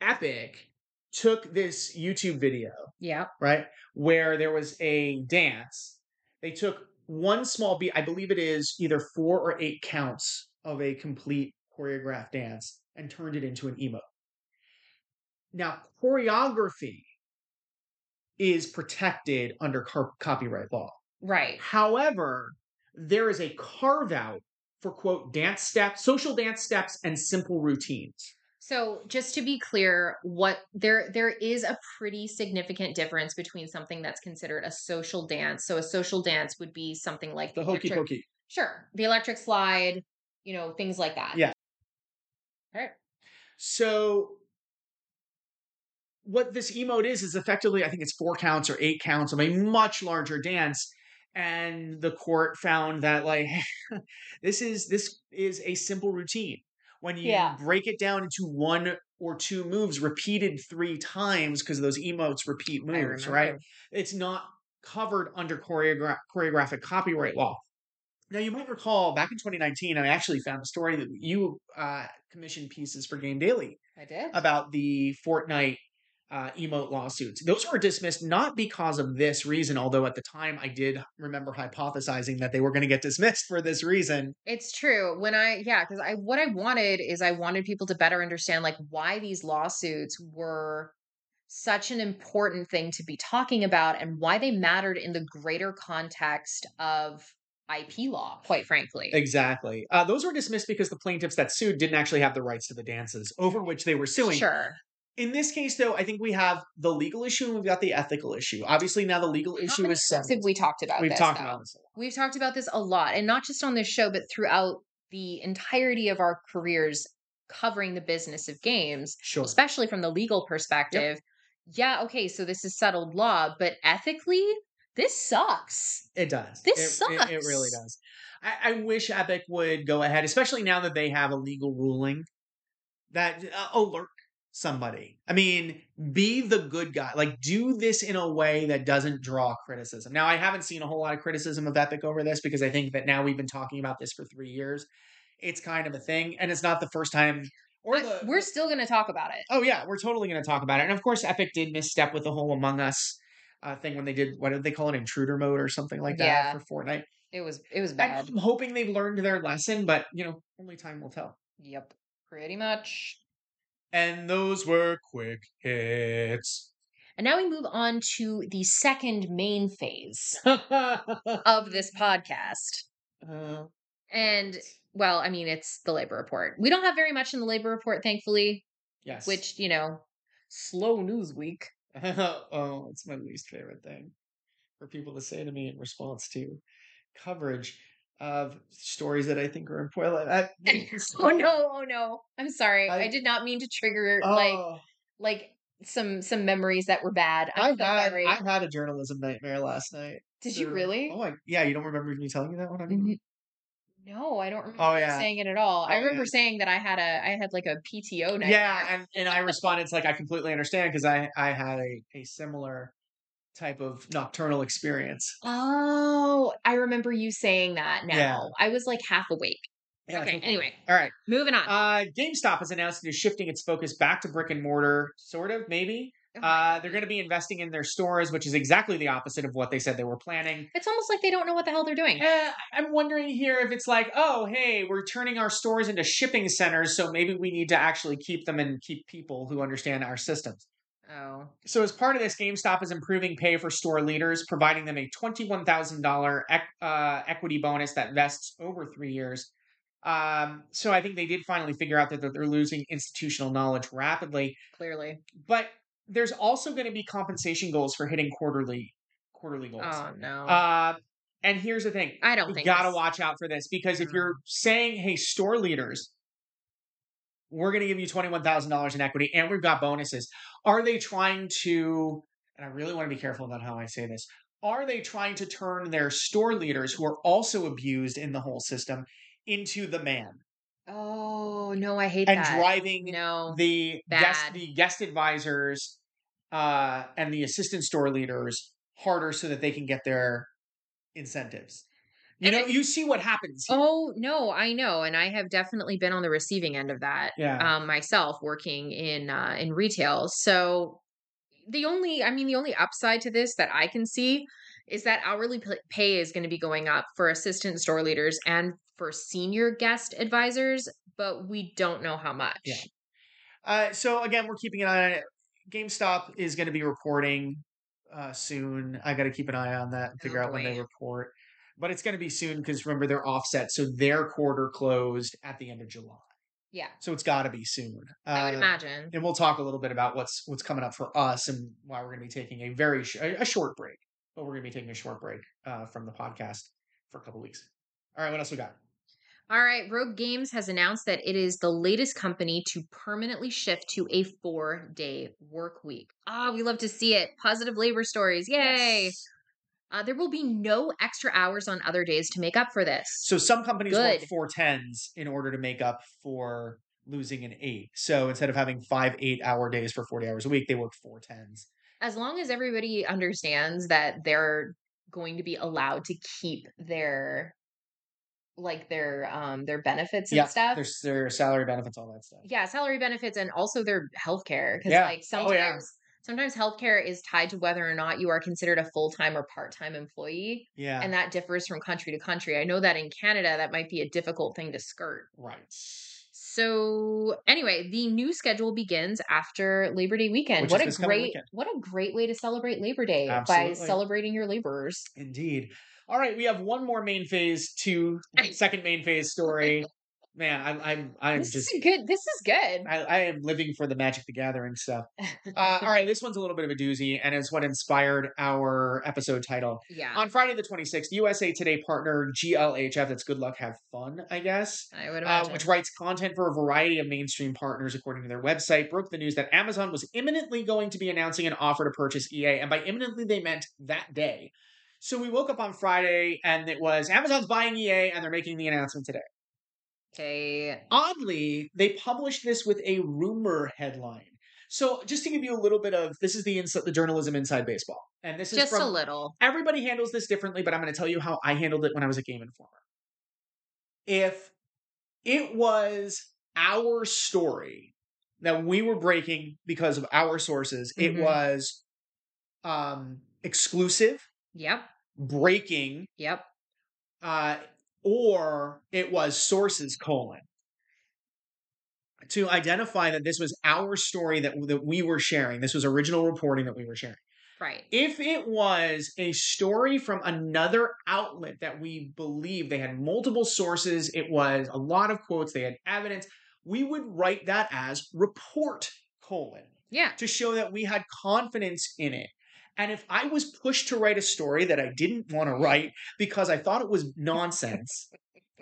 Epic took this YouTube video Yeah. right? Where there was a dance. They took one small beat, I believe it is either four or eight counts of a complete choreographed dance and turned it into an emote. Now, choreography is protected under car- copyright law. Right. However, there is a carve out for quote dance steps, social dance steps, and simple routines. So just to be clear, what there there is a pretty significant difference between something that's considered a social dance. So a social dance would be something like The hokey electric- pokey. Sure. The electric slide, you know, things like that. Yeah. All right. So what this emote is is effectively, I think it's four counts or eight counts of a much larger dance. And the court found that like [laughs] this is this is a simple routine. When you Yeah. break it down into one or two moves repeated three times, because those emotes repeat moves, right? It's not covered under choreogra- choreographic copyright law. Now, you might recall back in 2019, I actually found a story that you uh, commissioned pieces for Game Daily I did. about the Fortnite uh, emote lawsuits. Those were dismissed not because of this reason, although at the time I did remember hypothesizing that they were going to get dismissed for this reason. It's true. When I yeah, because I what I wanted is I wanted people to better understand like why these lawsuits were such an important thing to be talking about and why they mattered in the greater context of IP law, quite frankly. Exactly. Uh, those were dismissed because the plaintiffs that sued didn't actually have the rights to the dances over which they were suing. Sure. In this case, though, I think we have the legal issue and we've got the ethical issue. Obviously, now the legal issue is settled. we talked about We've this, talked though? about this. a lot. We've talked about this a lot, and not just on this show, but throughout the entirety of our careers covering the business of games, Sure. especially from the legal perspective. Yeah, okay, so this is settled law, but ethically, this sucks. It does. This it, It, it really does. I, I wish Epic would go ahead, especially now that they have a legal ruling that uh, alert somebody. I mean, be the good guy. Like, do this in a way that doesn't draw criticism. Now, I haven't seen a whole lot of criticism of Epic over this because I think that now we've been talking about this for three years. It's kind of a thing, and it's not the first time. Or the We're still going to talk about it. Oh yeah, we're totally going to talk about it. And of course, Epic did misstep with the whole Among Us uh, thing when they did what did they call it, intruder mode or something like that Yeah. for Fortnite. It was it was bad. I'm hoping they've learned their lesson, but you know, only time will tell. Yep, pretty much. And those were quick hits. And now we move on to the second main phase uh, [laughs] of this podcast. And well, I mean, it's the labor report. We don't have very much in the labor report, thankfully, yes, which, you know, slow news week. [laughs] oh, it's my least favorite thing for people to say to me in response to coverage of stories that I think are important. That- [laughs] Oh no, oh no. I'm sorry. I, I- did not mean to trigger like Oh. like some some memories that were bad. I had sorry. I had a journalism nightmare last night. Did you really? Oh, I, yeah. You don't remember me telling you that one? Mhm. No, I don't remember Oh, yeah. saying it at all. I Oh, remember yeah. saying that I had a I had like a PTO night. Yeah, and, and I responded, it's like I completely understand because I I had a a similar type of nocturnal experience. Oh, I remember you saying that now. Yeah. I was like half awake. Yeah, okay, anyway, All right. moving on. Uh, GameStop has announced it is shifting its focus back to brick and mortar, sort of, maybe. Oh Uh, they're going to be investing in their stores, which is exactly the opposite of what they said they were planning. it's almost like they don't know what the hell they're doing. Eh, I'm wondering here if it's like, oh, hey, we're turning our stores into shipping centers, so maybe we need to actually keep them and keep people who understand our systems. Oh. So, as part of this, GameStop is improving pay for store leaders, providing them a $21,000 ec- uh, equity bonus that vests over three years. Um, so, I think they did finally figure out that they're losing institutional knowledge rapidly. Clearly. But there's also going to be compensation goals for hitting quarterly quarterly goals. Oh no. Uh, and here's the thing I don't you think got to this- watch out for this because if Mm. you're saying, hey, store leaders, we're going to give you $21,000 in equity and we've got bonuses, are they trying to, and I really want to be careful about how I say this, are they trying to turn their store leaders who are also abused in the whole system into the man Oh no, I hate and that. And driving no. the guest the guest advisors uh, and the assistant store leaders harder so that they can get their incentives. You And know, I- you see what happens. here. Oh no, I know, and I have definitely been on the receiving end of that. Yeah. Um, myself working in uh, in retail. So the only, I mean, the only upside to this that I can see is that hourly pay is going to be going up for assistant store leaders and for senior guest advisors, but we don't know how much. Yeah. Uh, so again, we're keeping an eye on it. GameStop is going to be reporting uh, soon. I got to keep an eye on that and figure Oh, out when they report. But it's going to be soon because remember they're offset, so their quarter closed at the end of July. Yeah, So it's got to be soon. I would Uh, imagine. and we'll talk a little bit about what's what's coming up for us and why we're going to be taking a very sh- a short break. But we're going to be taking a short break uh, from the podcast for a couple weeks. All right, what else we got? All right, Rogue Games has announced that it is the latest company to permanently shift to a four day work week. Ah, we love to see it. Positive labor stories. Yay. Yes. Uh, there will be no extra hours on other days to make up for this. So some companies work four tens in order to make up for losing an eight. So instead of having five eight hour days for forty hours a week, they work four tens. as long as everybody understands that they're going to be allowed to keep their like their um their benefits and Yeah, stuff. their their salary benefits, all that stuff. yeah, salary benefits and also their health care. Because Yeah. like Oh, yeah. Sometimes healthcare is tied to whether or not you are considered a full-time or part-time employee. Yeah, And that differs from country to country. I know that in Canada that might be a difficult thing to skirt. right. So anyway, the new schedule begins after Labor Day weekend. Which what a great weekend. what a great way to celebrate Labor Day by celebrating your laborers. Indeed. All right, we have one more main phase two, [laughs] second main phase story man, I, I'm I'm This just is good. This is good. I, I am living for the Magic the Gathering stuff. [laughs] Uh, all right, this one's a little bit of a doozy, and it's what inspired our episode title. yeah. On Friday the 26th, USA Today partner GLHF, that's Good Luck Have Fun, I guess, I would uh, imagine. which writes content for a variety of mainstream partners, according to their website, broke the news that Amazon was imminently going to be announcing an offer to purchase EA. And by imminently, they meant that day. So we woke up on Friday and it was Amazon's buying EA and they're making the announcement today. Okay. Oddly, they published this with a rumor headline. So just to give you a little bit of this is the inside the journalism inside baseball. And this is Just from a little. everybody handles this differently, but I'm going to tell you how I handled it when I was a game informer. If it was our story that we were breaking because of our sources, it Mhm. was um exclusive, Yep. breaking, Yep. uh, or it was sources colon to identify that this was our story that that we were sharing. This was original reporting that we were sharing. Right. If it was a story from another outlet that we believe they had multiple sources, it was a lot of quotes, they had evidence, we would write that as report colon Yeah. to show that we had confidence in it. And if I was pushed to write a story that I didn't want to write because I thought it was nonsense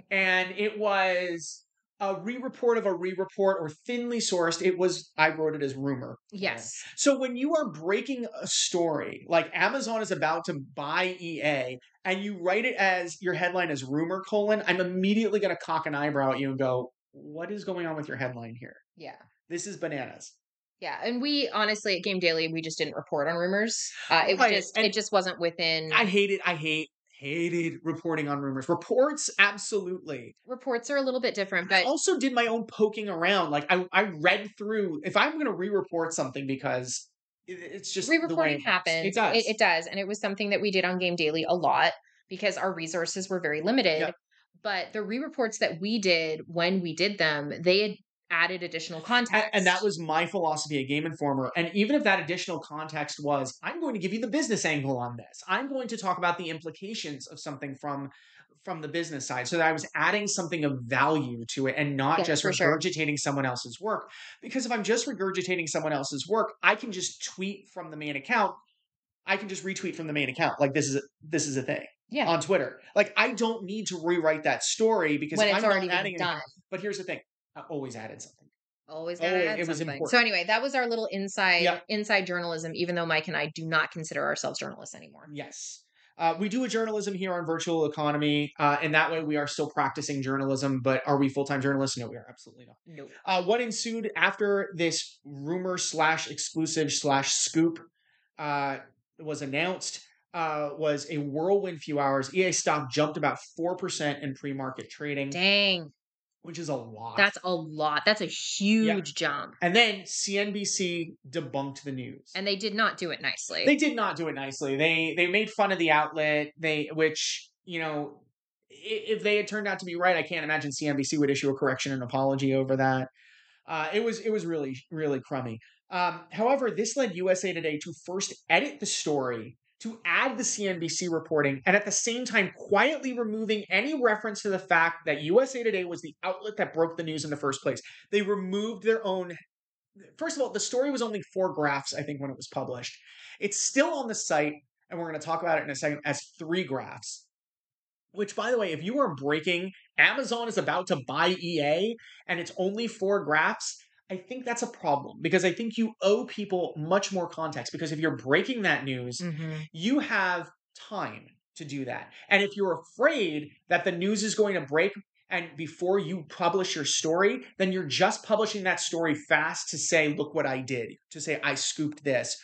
and it was a re-report of a re-report or thinly sourced, it was I wrote it as rumor. Yes. So when you are breaking a story, like Amazon is about to buy EA, and you write it as your headline as rumor colon, I'm immediately going to cock an eyebrow at you and go, "What is going on with your headline here? Yeah. This is bananas." Yeah. And we honestly at Game Daily we just didn't report on rumors. Uh it Right, just and- it just wasn't within I hate it. I hate hated reporting on rumors. Reports, absolutely. reports are a little bit different, but I also did my own poking around. Like I, I read through. If I'm going to re-report something because it- it's just re-reporting it works. happens. It does. It, it does, and it was something that we did on Game Daily a lot because our resources were very limited. Yep. But the re-reports that we did when we did them, they had added additional context, And, that was my philosophy at Game Informer. And even if that additional context was, I'm going to give you the business angle on this. I'm going to talk about the implications of something from from the business side, so that I was adding something of value to it and not Yeah, just for sure. regurgitating someone else's work. Because if I'm just regurgitating someone else's work, I can just tweet from the main account. I can just retweet from the main account. Like this is a, this is a thing yeah on Twitter. Like I don't need to rewrite that story because when it's I'm already not adding been anything- done. But here's the thing: always added something. Always Oh, gotta it- add it something. So anyway, that was our little inside inside journalism. Even though Mike and I do not consider ourselves journalists anymore. Yes. Uh, we do a journalism here on Virtual Economy, uh, and that way we are still practicing journalism. But are we full time journalists? No, we are absolutely not. Nope. Uh, what ensued after this rumor slash exclusive slash scoop uh, was announced uh, was a whirlwind few hours. EA stock jumped about four percent in pre market trading, Dang, which is a lot. that's a lot. That's a huge jump, and then CNBC debunked the news. and they did not do it nicely. they did not do it nicely. They they made fun of the outlet. They which you know if they had turned out to be right, I can't imagine CNBC would issue a correction and apology over that. Uh, it was it was really really crummy. Um, however, this led USA Today to first edit the story to add the CNBC reporting, and at the same time quietly removing any reference to the fact that USA Today was the outlet that broke the news in the first place. They removed their own. First of all, the story was only four graphs, I think, when it was published. It's still on the site, and we're going to talk about it in a second, as three graphs. Which, by the way, if you are breaking, Amazon is about to buy EA and it's only four graphs, I think that's a problem because I think you owe people much more context. Because if you're breaking that news, Mhm. you have time to do that. And if you're afraid that the news is going to break and before you publish your story, then you're just publishing that story fast to say, look what I did, to say I scooped this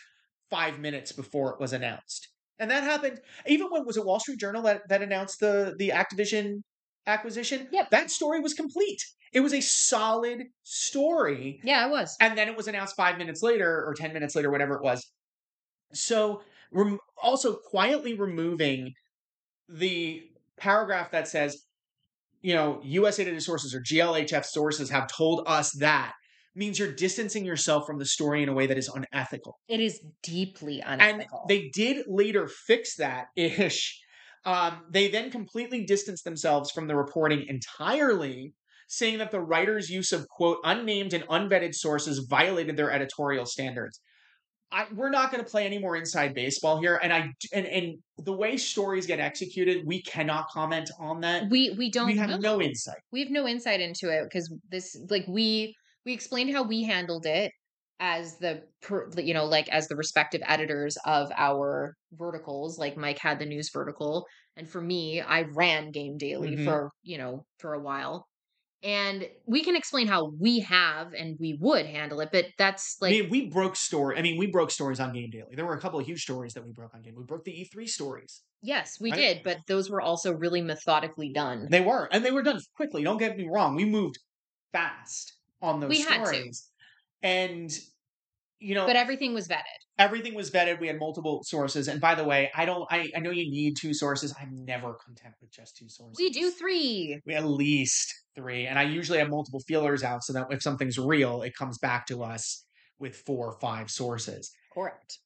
five minutes before it was announced. And that happened even when was it Wall Street Journal that, that announced the the Activision acquisition? Yep. That story was complete. It was a solid story Yeah, it was. and then it was announced five minutes later or 10 minutes later whatever it was so rem- also quietly removing the paragraph that says you know usa Today sources or glhf sources have told us that means you're distancing yourself from the story in a way that is unethical It is deeply unethical. and they did later fix that ish. Um, they then completely distanced themselves from the reporting entirely, saying that the writer's use of quote unnamed and unvetted sources violated their editorial standards. I, we're not going to play any more inside baseball here, and I and and the way stories get executed, we cannot comment on that. We we don't. We have know. no insight. We have no insight into it because this like we we explained how we handled it as the you know like as the respective editors of our verticals like mike had the news vertical and for me i ran game daily mm-hmm. for you know for a while. And we can explain how we have and we would handle it but that's like I mean, we broke story i mean we broke stories on game daily. There were a couple of huge stories that we broke on game we broke the e3 stories yes we right? did but those were also really methodically done. They were and they were done quickly don't get me wrong. We moved fast on those we stories and you know but everything was vetted. everything was vetted. We had multiple sources. And by the way i don't i, I know you need two sources. I'm never content with just two sources. We do three. We at least three. And i usually have multiple feelers out so that if something's real it comes back to us with four or five sources. Correct.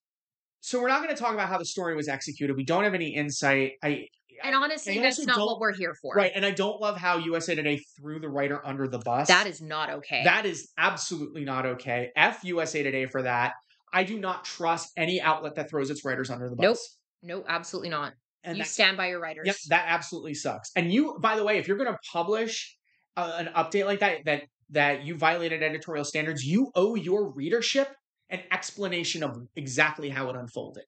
So we're not going to talk about how the story was executed. We don't have any insight. I and honestly, that's not what we're here for. Right. And I don't love how USA Today threw the writer under the bus. That is not okay. That is absolutely not okay. F USA Today for that. I do not trust any outlet that throws its writers under the bus. Nope. Nope, absolutely not. And you stand by your writers. Yep, that absolutely sucks. And you, by the way, if you're going to publish uh, an update like that, that that you violated editorial standards, you owe your readership an explanation of exactly how it unfolded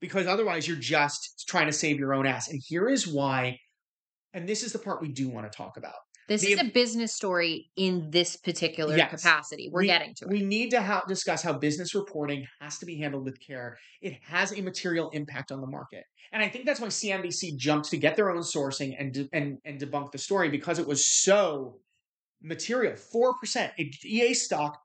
because otherwise you're just trying to save your own ass. And here is why, and this is the part we do want to talk about. This the, is a business story in this particular yes, capacity. We're we, getting to it. We need to ha- discuss how business reporting has to be handled with care. It has a material impact on the market. And I think that's why CNBC jumped to get their own sourcing and de- and and debunk the story because it was so material. 4% EA stock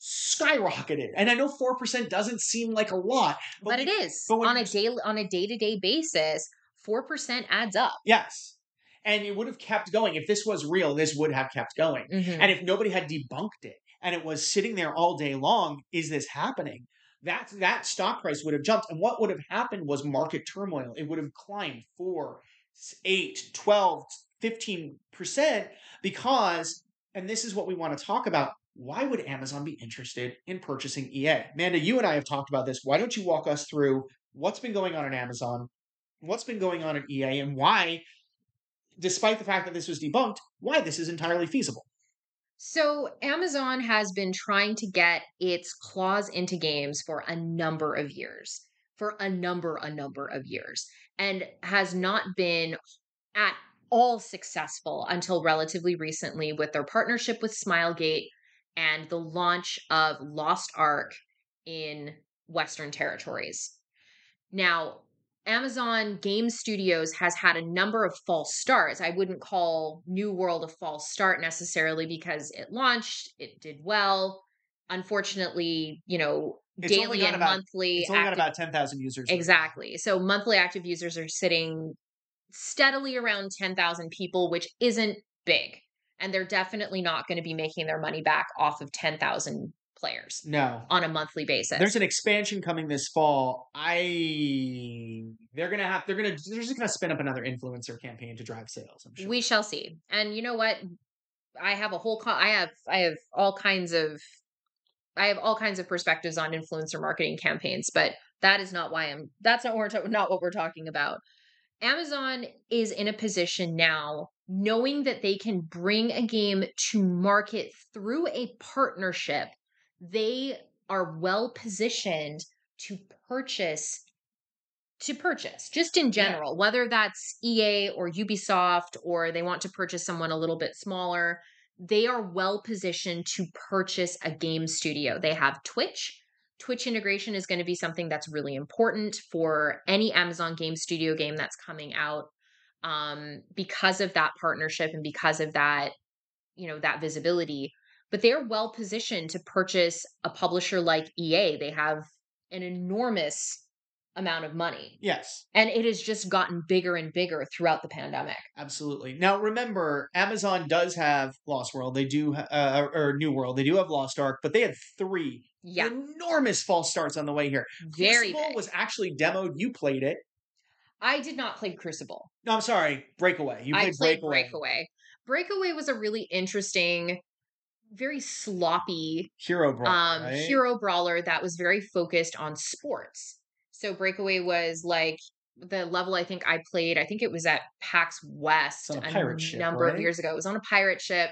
skyrocketed. And I know 4% doesn't seem like a lot, but, but it is. But on a daily on a day-to-day basis, 4% adds up. Yes. And it would have kept going. If this was real, this would have kept going. Mm-hmm. And if nobody had debunked it and it was sitting there all day long, is this happening? That that stock price would have jumped. And what would have happened was market turmoil. It would have climbed 4, 8, 12, 15% because and this is what we want to talk about why would Amazon be interested in purchasing EA? Amanda, you and I have talked about this. Why don't you walk us through what's been going on at Amazon, what's been going on at EA, and why, despite the fact that this was debunked, why this is entirely feasible? So, Amazon has been trying to get its claws into games for a number of years, for a number, a number of years, and has not been at all successful until relatively recently with their partnership with Smilegate and the launch of Lost Ark in Western territories. Now, Amazon Game Studios has had a number of false starts. I wouldn't call New World a false start necessarily because it launched, it did well. Unfortunately, you know, it's daily and about, monthly. It's only active, got about 10,000 users. Exactly. So monthly active users are sitting steadily around 10,000 people, which isn't big and they're definitely not going to be making their money back off of 10,000 players. No. On a monthly basis. There's an expansion coming this fall. I they're going to have they're going to they're just going to spin up another influencer campaign to drive sales, I'm sure. We shall see. And you know what? I have a whole co- I have I have all kinds of I have all kinds of perspectives on influencer marketing campaigns, but that is not why I'm that's not what we're not what we're talking about. Amazon is in a position now knowing that they can bring a game to market through a partnership, they are well positioned to purchase to purchase just in general yeah. whether that's EA or Ubisoft or they want to purchase someone a little bit smaller they are well positioned to purchase a game studio. They have Twitch. Twitch integration is going to be something that's really important for any Amazon game studio game that's coming out um, because of that partnership and because of that, you know, that visibility. But they're well positioned to purchase a publisher like EA. They have an enormous amount of money. Yes. And it has just gotten bigger and bigger throughout the pandemic. Absolutely. Now remember, Amazon does have Lost World. They do uh, or New World. They do have Lost Ark, but they had 3 yeah. enormous false starts on the way here. Very Crucible was actually demoed. You played it. I did not play Crucible. No, I'm sorry, Breakaway. You played, I played Breakaway. Breakaway. Breakaway was a really interesting, very sloppy hero brawler, um right? hero brawler that was very focused on sports. So Breakaway was like the level I think I played, I think it was at PAX West a ship, number of years ago. It was on a pirate ship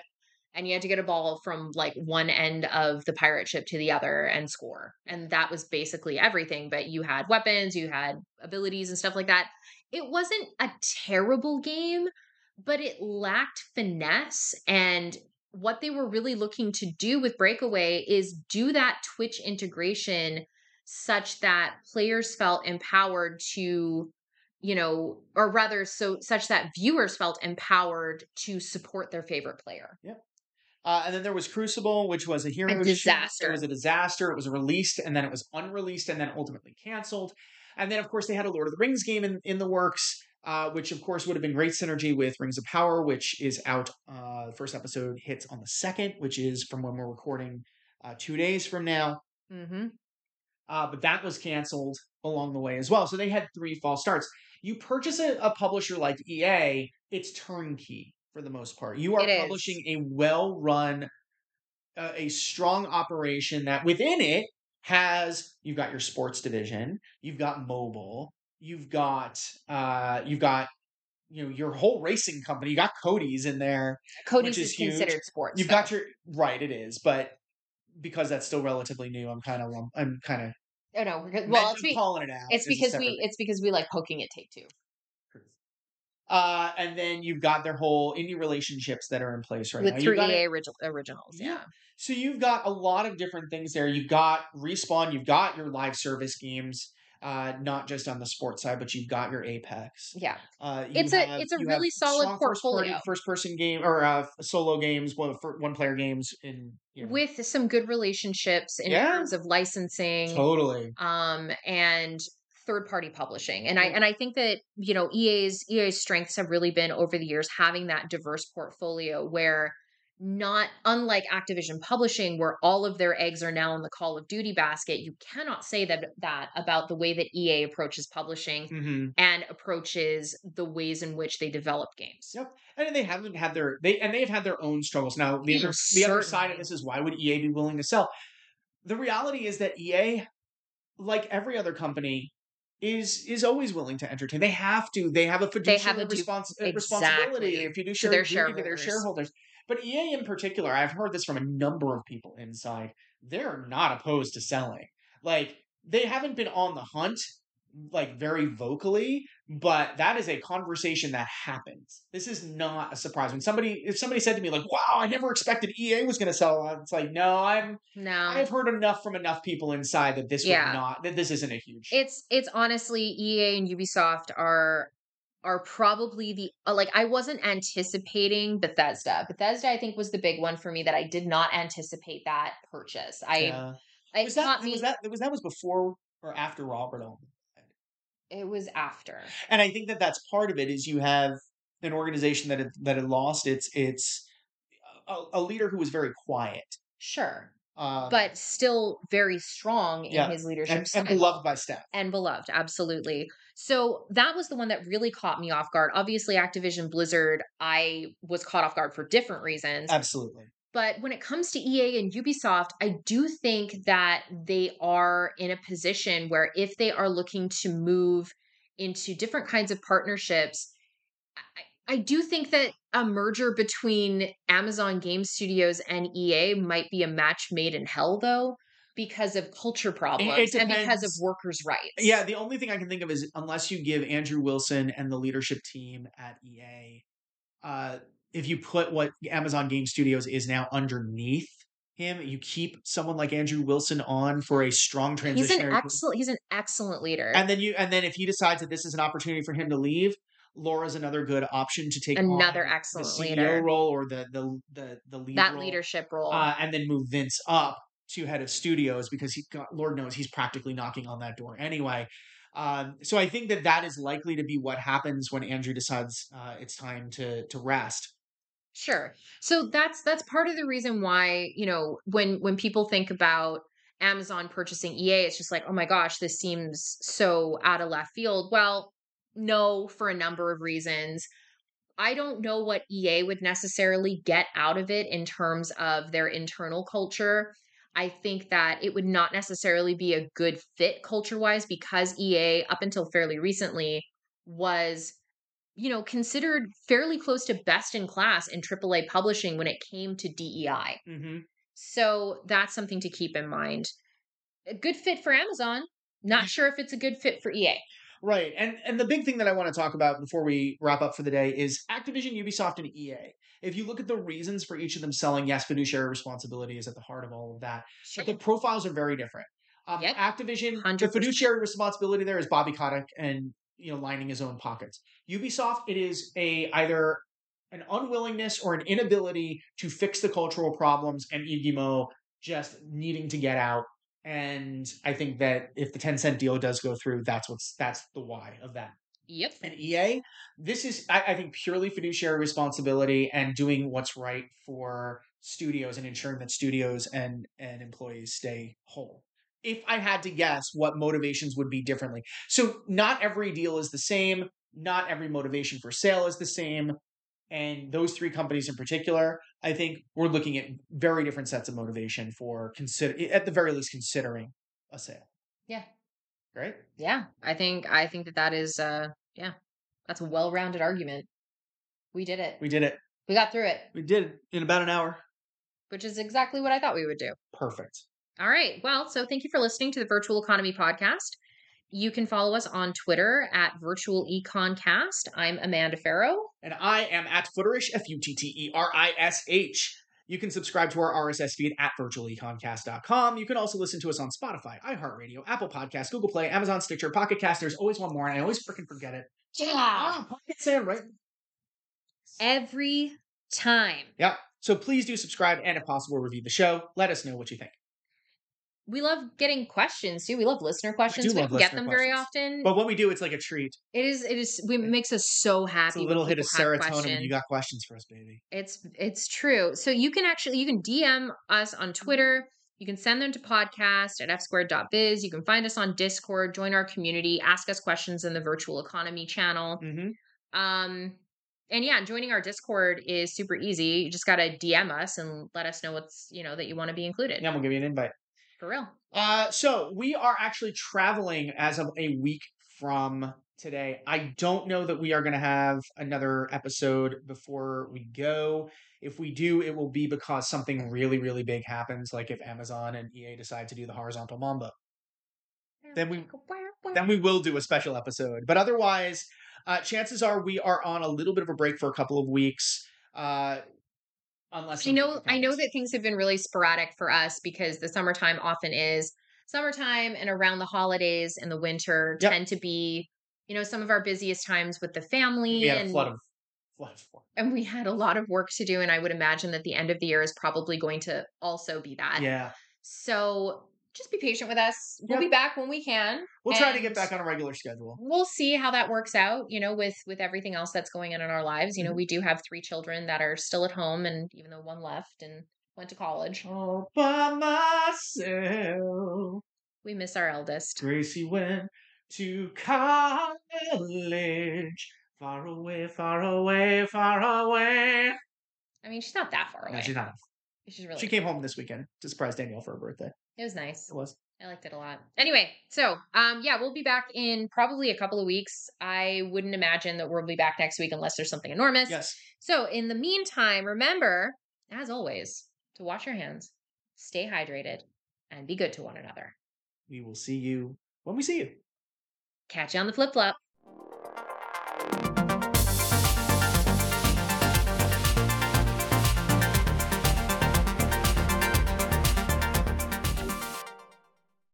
and you had to get a ball from like one end of the pirate ship to the other and score. And that was basically everything, but you had weapons, you had abilities and stuff like that. It wasn't a terrible game, but it lacked finesse and what they were really looking to do with Breakaway is do that Twitch integration such that players felt empowered to you know or rather so such that viewers felt empowered to support their favorite player Yep. Uh, and then there was Crucible, which was a hero shoot. disaster. It was a disaster. It was released and then it was unreleased and then ultimately canceled. And then, of course, they had a Lord of the Rings game in, in the works, uh, which, of course, would have been great synergy with Rings of Power, which is out. Uh, the first episode hits on the second, which is from when we're recording uh, two days from now. mm-hmm. Uh, but that was canceled along the way as well. So they had three false starts. You purchase a, a publisher like EA, it's turnkey for the most part. You are It is. publishing a well run, uh, a strong operation that within it has you've got your sports division, you've got mobile, you've got uh, you've got you know your whole racing company. You got Codies in there. Codies Which is, is considered sports You've though. got your right. It is, but because that's still relatively new, I'm kind of I'm kind of oh no well it's, be, calling it out. it's because we it's because we like poking at take two Uh, and then you've got their whole indie relationships that are in place right with now. through You've got ea it- origi- originals Yeah. yeah so you've got a lot of different things there. You've got respawn. You've got your live service games. Uh, not just on the sports side, but you've got your Apex. yeah Uh, you It's a- it's a really solid first portfolio. First person game or uh, solo games, one one player games in you know, with some good relationships in Yeah. terms of licensing totally. um and third party publishing and i and i think that you know ea's ea's strengths have really been over the years having that diverse portfolio where not unlike activision publishing where all of their eggs are now in the call of duty basket you cannot say that that about the way that ea approaches publishing hmm and approaches the ways in which they develop games Yep. And they haven't had their they and they've had their own struggles. Now the other the other side of this is why would EA be willing to sell? The reality is that EA, like every other company, is is always willing to entertain. They have to. They have a fiduciary have a du- respons- uh, responsibility, exactly, a fiduciary their duty to their shareholders. shareholders. But EA in particular, I've heard this from a number of people inside. They're not opposed to selling. Like they haven't been on the hunt like very vocally, but that is a conversation that happens. This is not a surprise. When somebody if somebody said to me like, "Wow, I never expected EA was going to sell," it's like, "No, I'm no I've heard enough from enough people inside that this Yeah. would not that this isn't a huge." it's it's honestly EA and Ubisoft are are probably the uh, like I wasn't anticipating Bethesda. Bethesda I think was the big one for me that I did not anticipate that purchase. I Yeah. it was that me was that was that was before or after Robert? It was after. And I think that that's part of it is you have an organization that had, that had lost its its a, a leader who was very quiet, Sure. uh, But still very strong in Yeah, his leadership and, and beloved by staff. and beloved absolutely so that was the one that really caught me off guard obviously activision blizzard i was caught off guard for different reasons Absolutely. But when it comes to ea and ubisoft i do think that they are in a position where if they are looking to move into different kinds of partnerships I, I do think that a merger between amazon game studios and ea might be a match made in hell though because of culture problems and because of workers rights. Yeah, the only thing I can think of is unless you give Andrew Wilson and the leadership team at EA, uh, if you put what Amazon Game Studios is now underneath him, you keep someone like Andrew Wilson on for a strong transition. he's an excellent he's an excellent leader and then you and then if he decides that this is an opportunity for him to leave, Laura's another good option to take Another excellent the CEO leader. role or the the the the lead that role, leadership role uh, and then move Vince up to head of studios because he got Lord knows he's practically knocking on that door anyway. Um, so I think that that is likely to be what happens when Andrew decides uh, it's time to to rest. Sure. So that's that's part of the reason why, you know, when when people think about Amazon purchasing EA, it's just like, "Oh my gosh, this seems so out of left field." Well, no, for a number of reasons. I don't know what EA would necessarily get out of it in terms of their internal culture. I think that it would not necessarily be a good fit culture wise because EA, up until fairly recently, was you know considered fairly close to best in class in AAA publishing when it came to DEI. Mm-hmm. So that's something to keep in mind. A good fit for Amazon. Not sure if it's a good fit for EA. Right. And and the big thing that I want to talk about before we wrap up for the day is Activision, Ubisoft, and EA. If you look at the reasons for each of them selling, yes, fiduciary responsibility is at the heart of all of that. Sure. But the profiles are very different. Um, Yep. Activision, the 100%. fiduciary responsibility there is Bobby Kotick and you know lining his own pockets. Ubisoft, it is a either an unwillingness or an inability to fix the cultural problems, and Guillemot just needing to get out. And I think that if the Tencent deal does go through, that's what's that's the why of that. Yep. And EA, this is I, I think purely fiduciary responsibility and doing what's right for studios and ensuring that studios and and employees stay whole. If I had to guess what motivations would be differently. So not every deal is the same, not every motivation for sale is the same. And those three companies in particular, I think we're looking at very different sets of motivation for consider at the very least considering a sale. Yeah. Great. Yeah. I think I think that that is uh yeah. That's a well-rounded argument. We did it. We did it. We got through it, We did it in about an hour. which is exactly what I thought we would do. Perfect. All right. Well, so thank you for listening to the Virtual Economy podcast. You can follow us on Twitter at Virtual Econcast. I'm Amanda Farough. And I am at Futterish, F U T T E R I S H. You can subscribe to our RSS feed at virtualeconcast.com. You can also listen to us on Spotify, iHeartRadio, Apple Podcasts, Google Play, Amazon Stitcher, Pocket Cast. There's always one more, and I always freaking forget it. Ah, Pocket Sound, right? Every time. Yeah. So please do subscribe and, if possible, review the show. Let us know what you think. We love getting questions too. We love listener questions. do We don't get listener them very often. But when we do, it's like a treat. it is it is we, it makes us so It's happy. a little hit of serotonin when you got questions for us, baby. It's it's true. So you can actually you can DM us on Twitter. You can send them to podcast at fsquared.biz. You can find us on Discord, join our community, ask us questions in the virtual economy channel. Mm-hmm. Um and yeah, joining our Discord is super easy. You just gotta DM us and let us know what's you know that you want to be included. Yeah, we'll give you an invite. For real. Uh, so we are actually traveling as of a week from today. I don't know that we are going to have another episode before we go. If we do, it will be because something really, really big happens, like if Amazon and EA decide to do the horizontal Mambo. Then we- Then we will do a special episode. But otherwise, uh, chances are we are on a little bit of a break for a couple of weeks. Uh, unless I know I know that things have been really sporadic for us because the summertime often is summertime and around the holidays and the winter Yep. tend to be, you know, some of our busiest times with the family we had a and flood of flood of work. and we had a lot of work to do and I would imagine that the end of the year is probably going to also be that. Yeah, So just be patient with us. We'll Yep. be back when we can. we'll try to get back on a regular schedule. We'll see how that works out, you know, with with everything else that's going on in our lives. You know, Mhm. we do have three children that are still at home and even though one left and went to college. all by myself. We miss our eldest. Gracie went to college. Far away, far away, far away. I mean, she's not that far away. No, she's not. She's really. She came home this weekend to surprise Danielle for her birthday. It was nice. It was. I liked it a lot. Anyway, so um, yeah, we'll be back in probably a couple of weeks. I wouldn't imagine that we'll be back next week unless there's something enormous. Yes. So in the meantime, remember, as always, to wash your hands, stay hydrated, and be good to one another. We will see you when we see you. Catch you on the flip flop.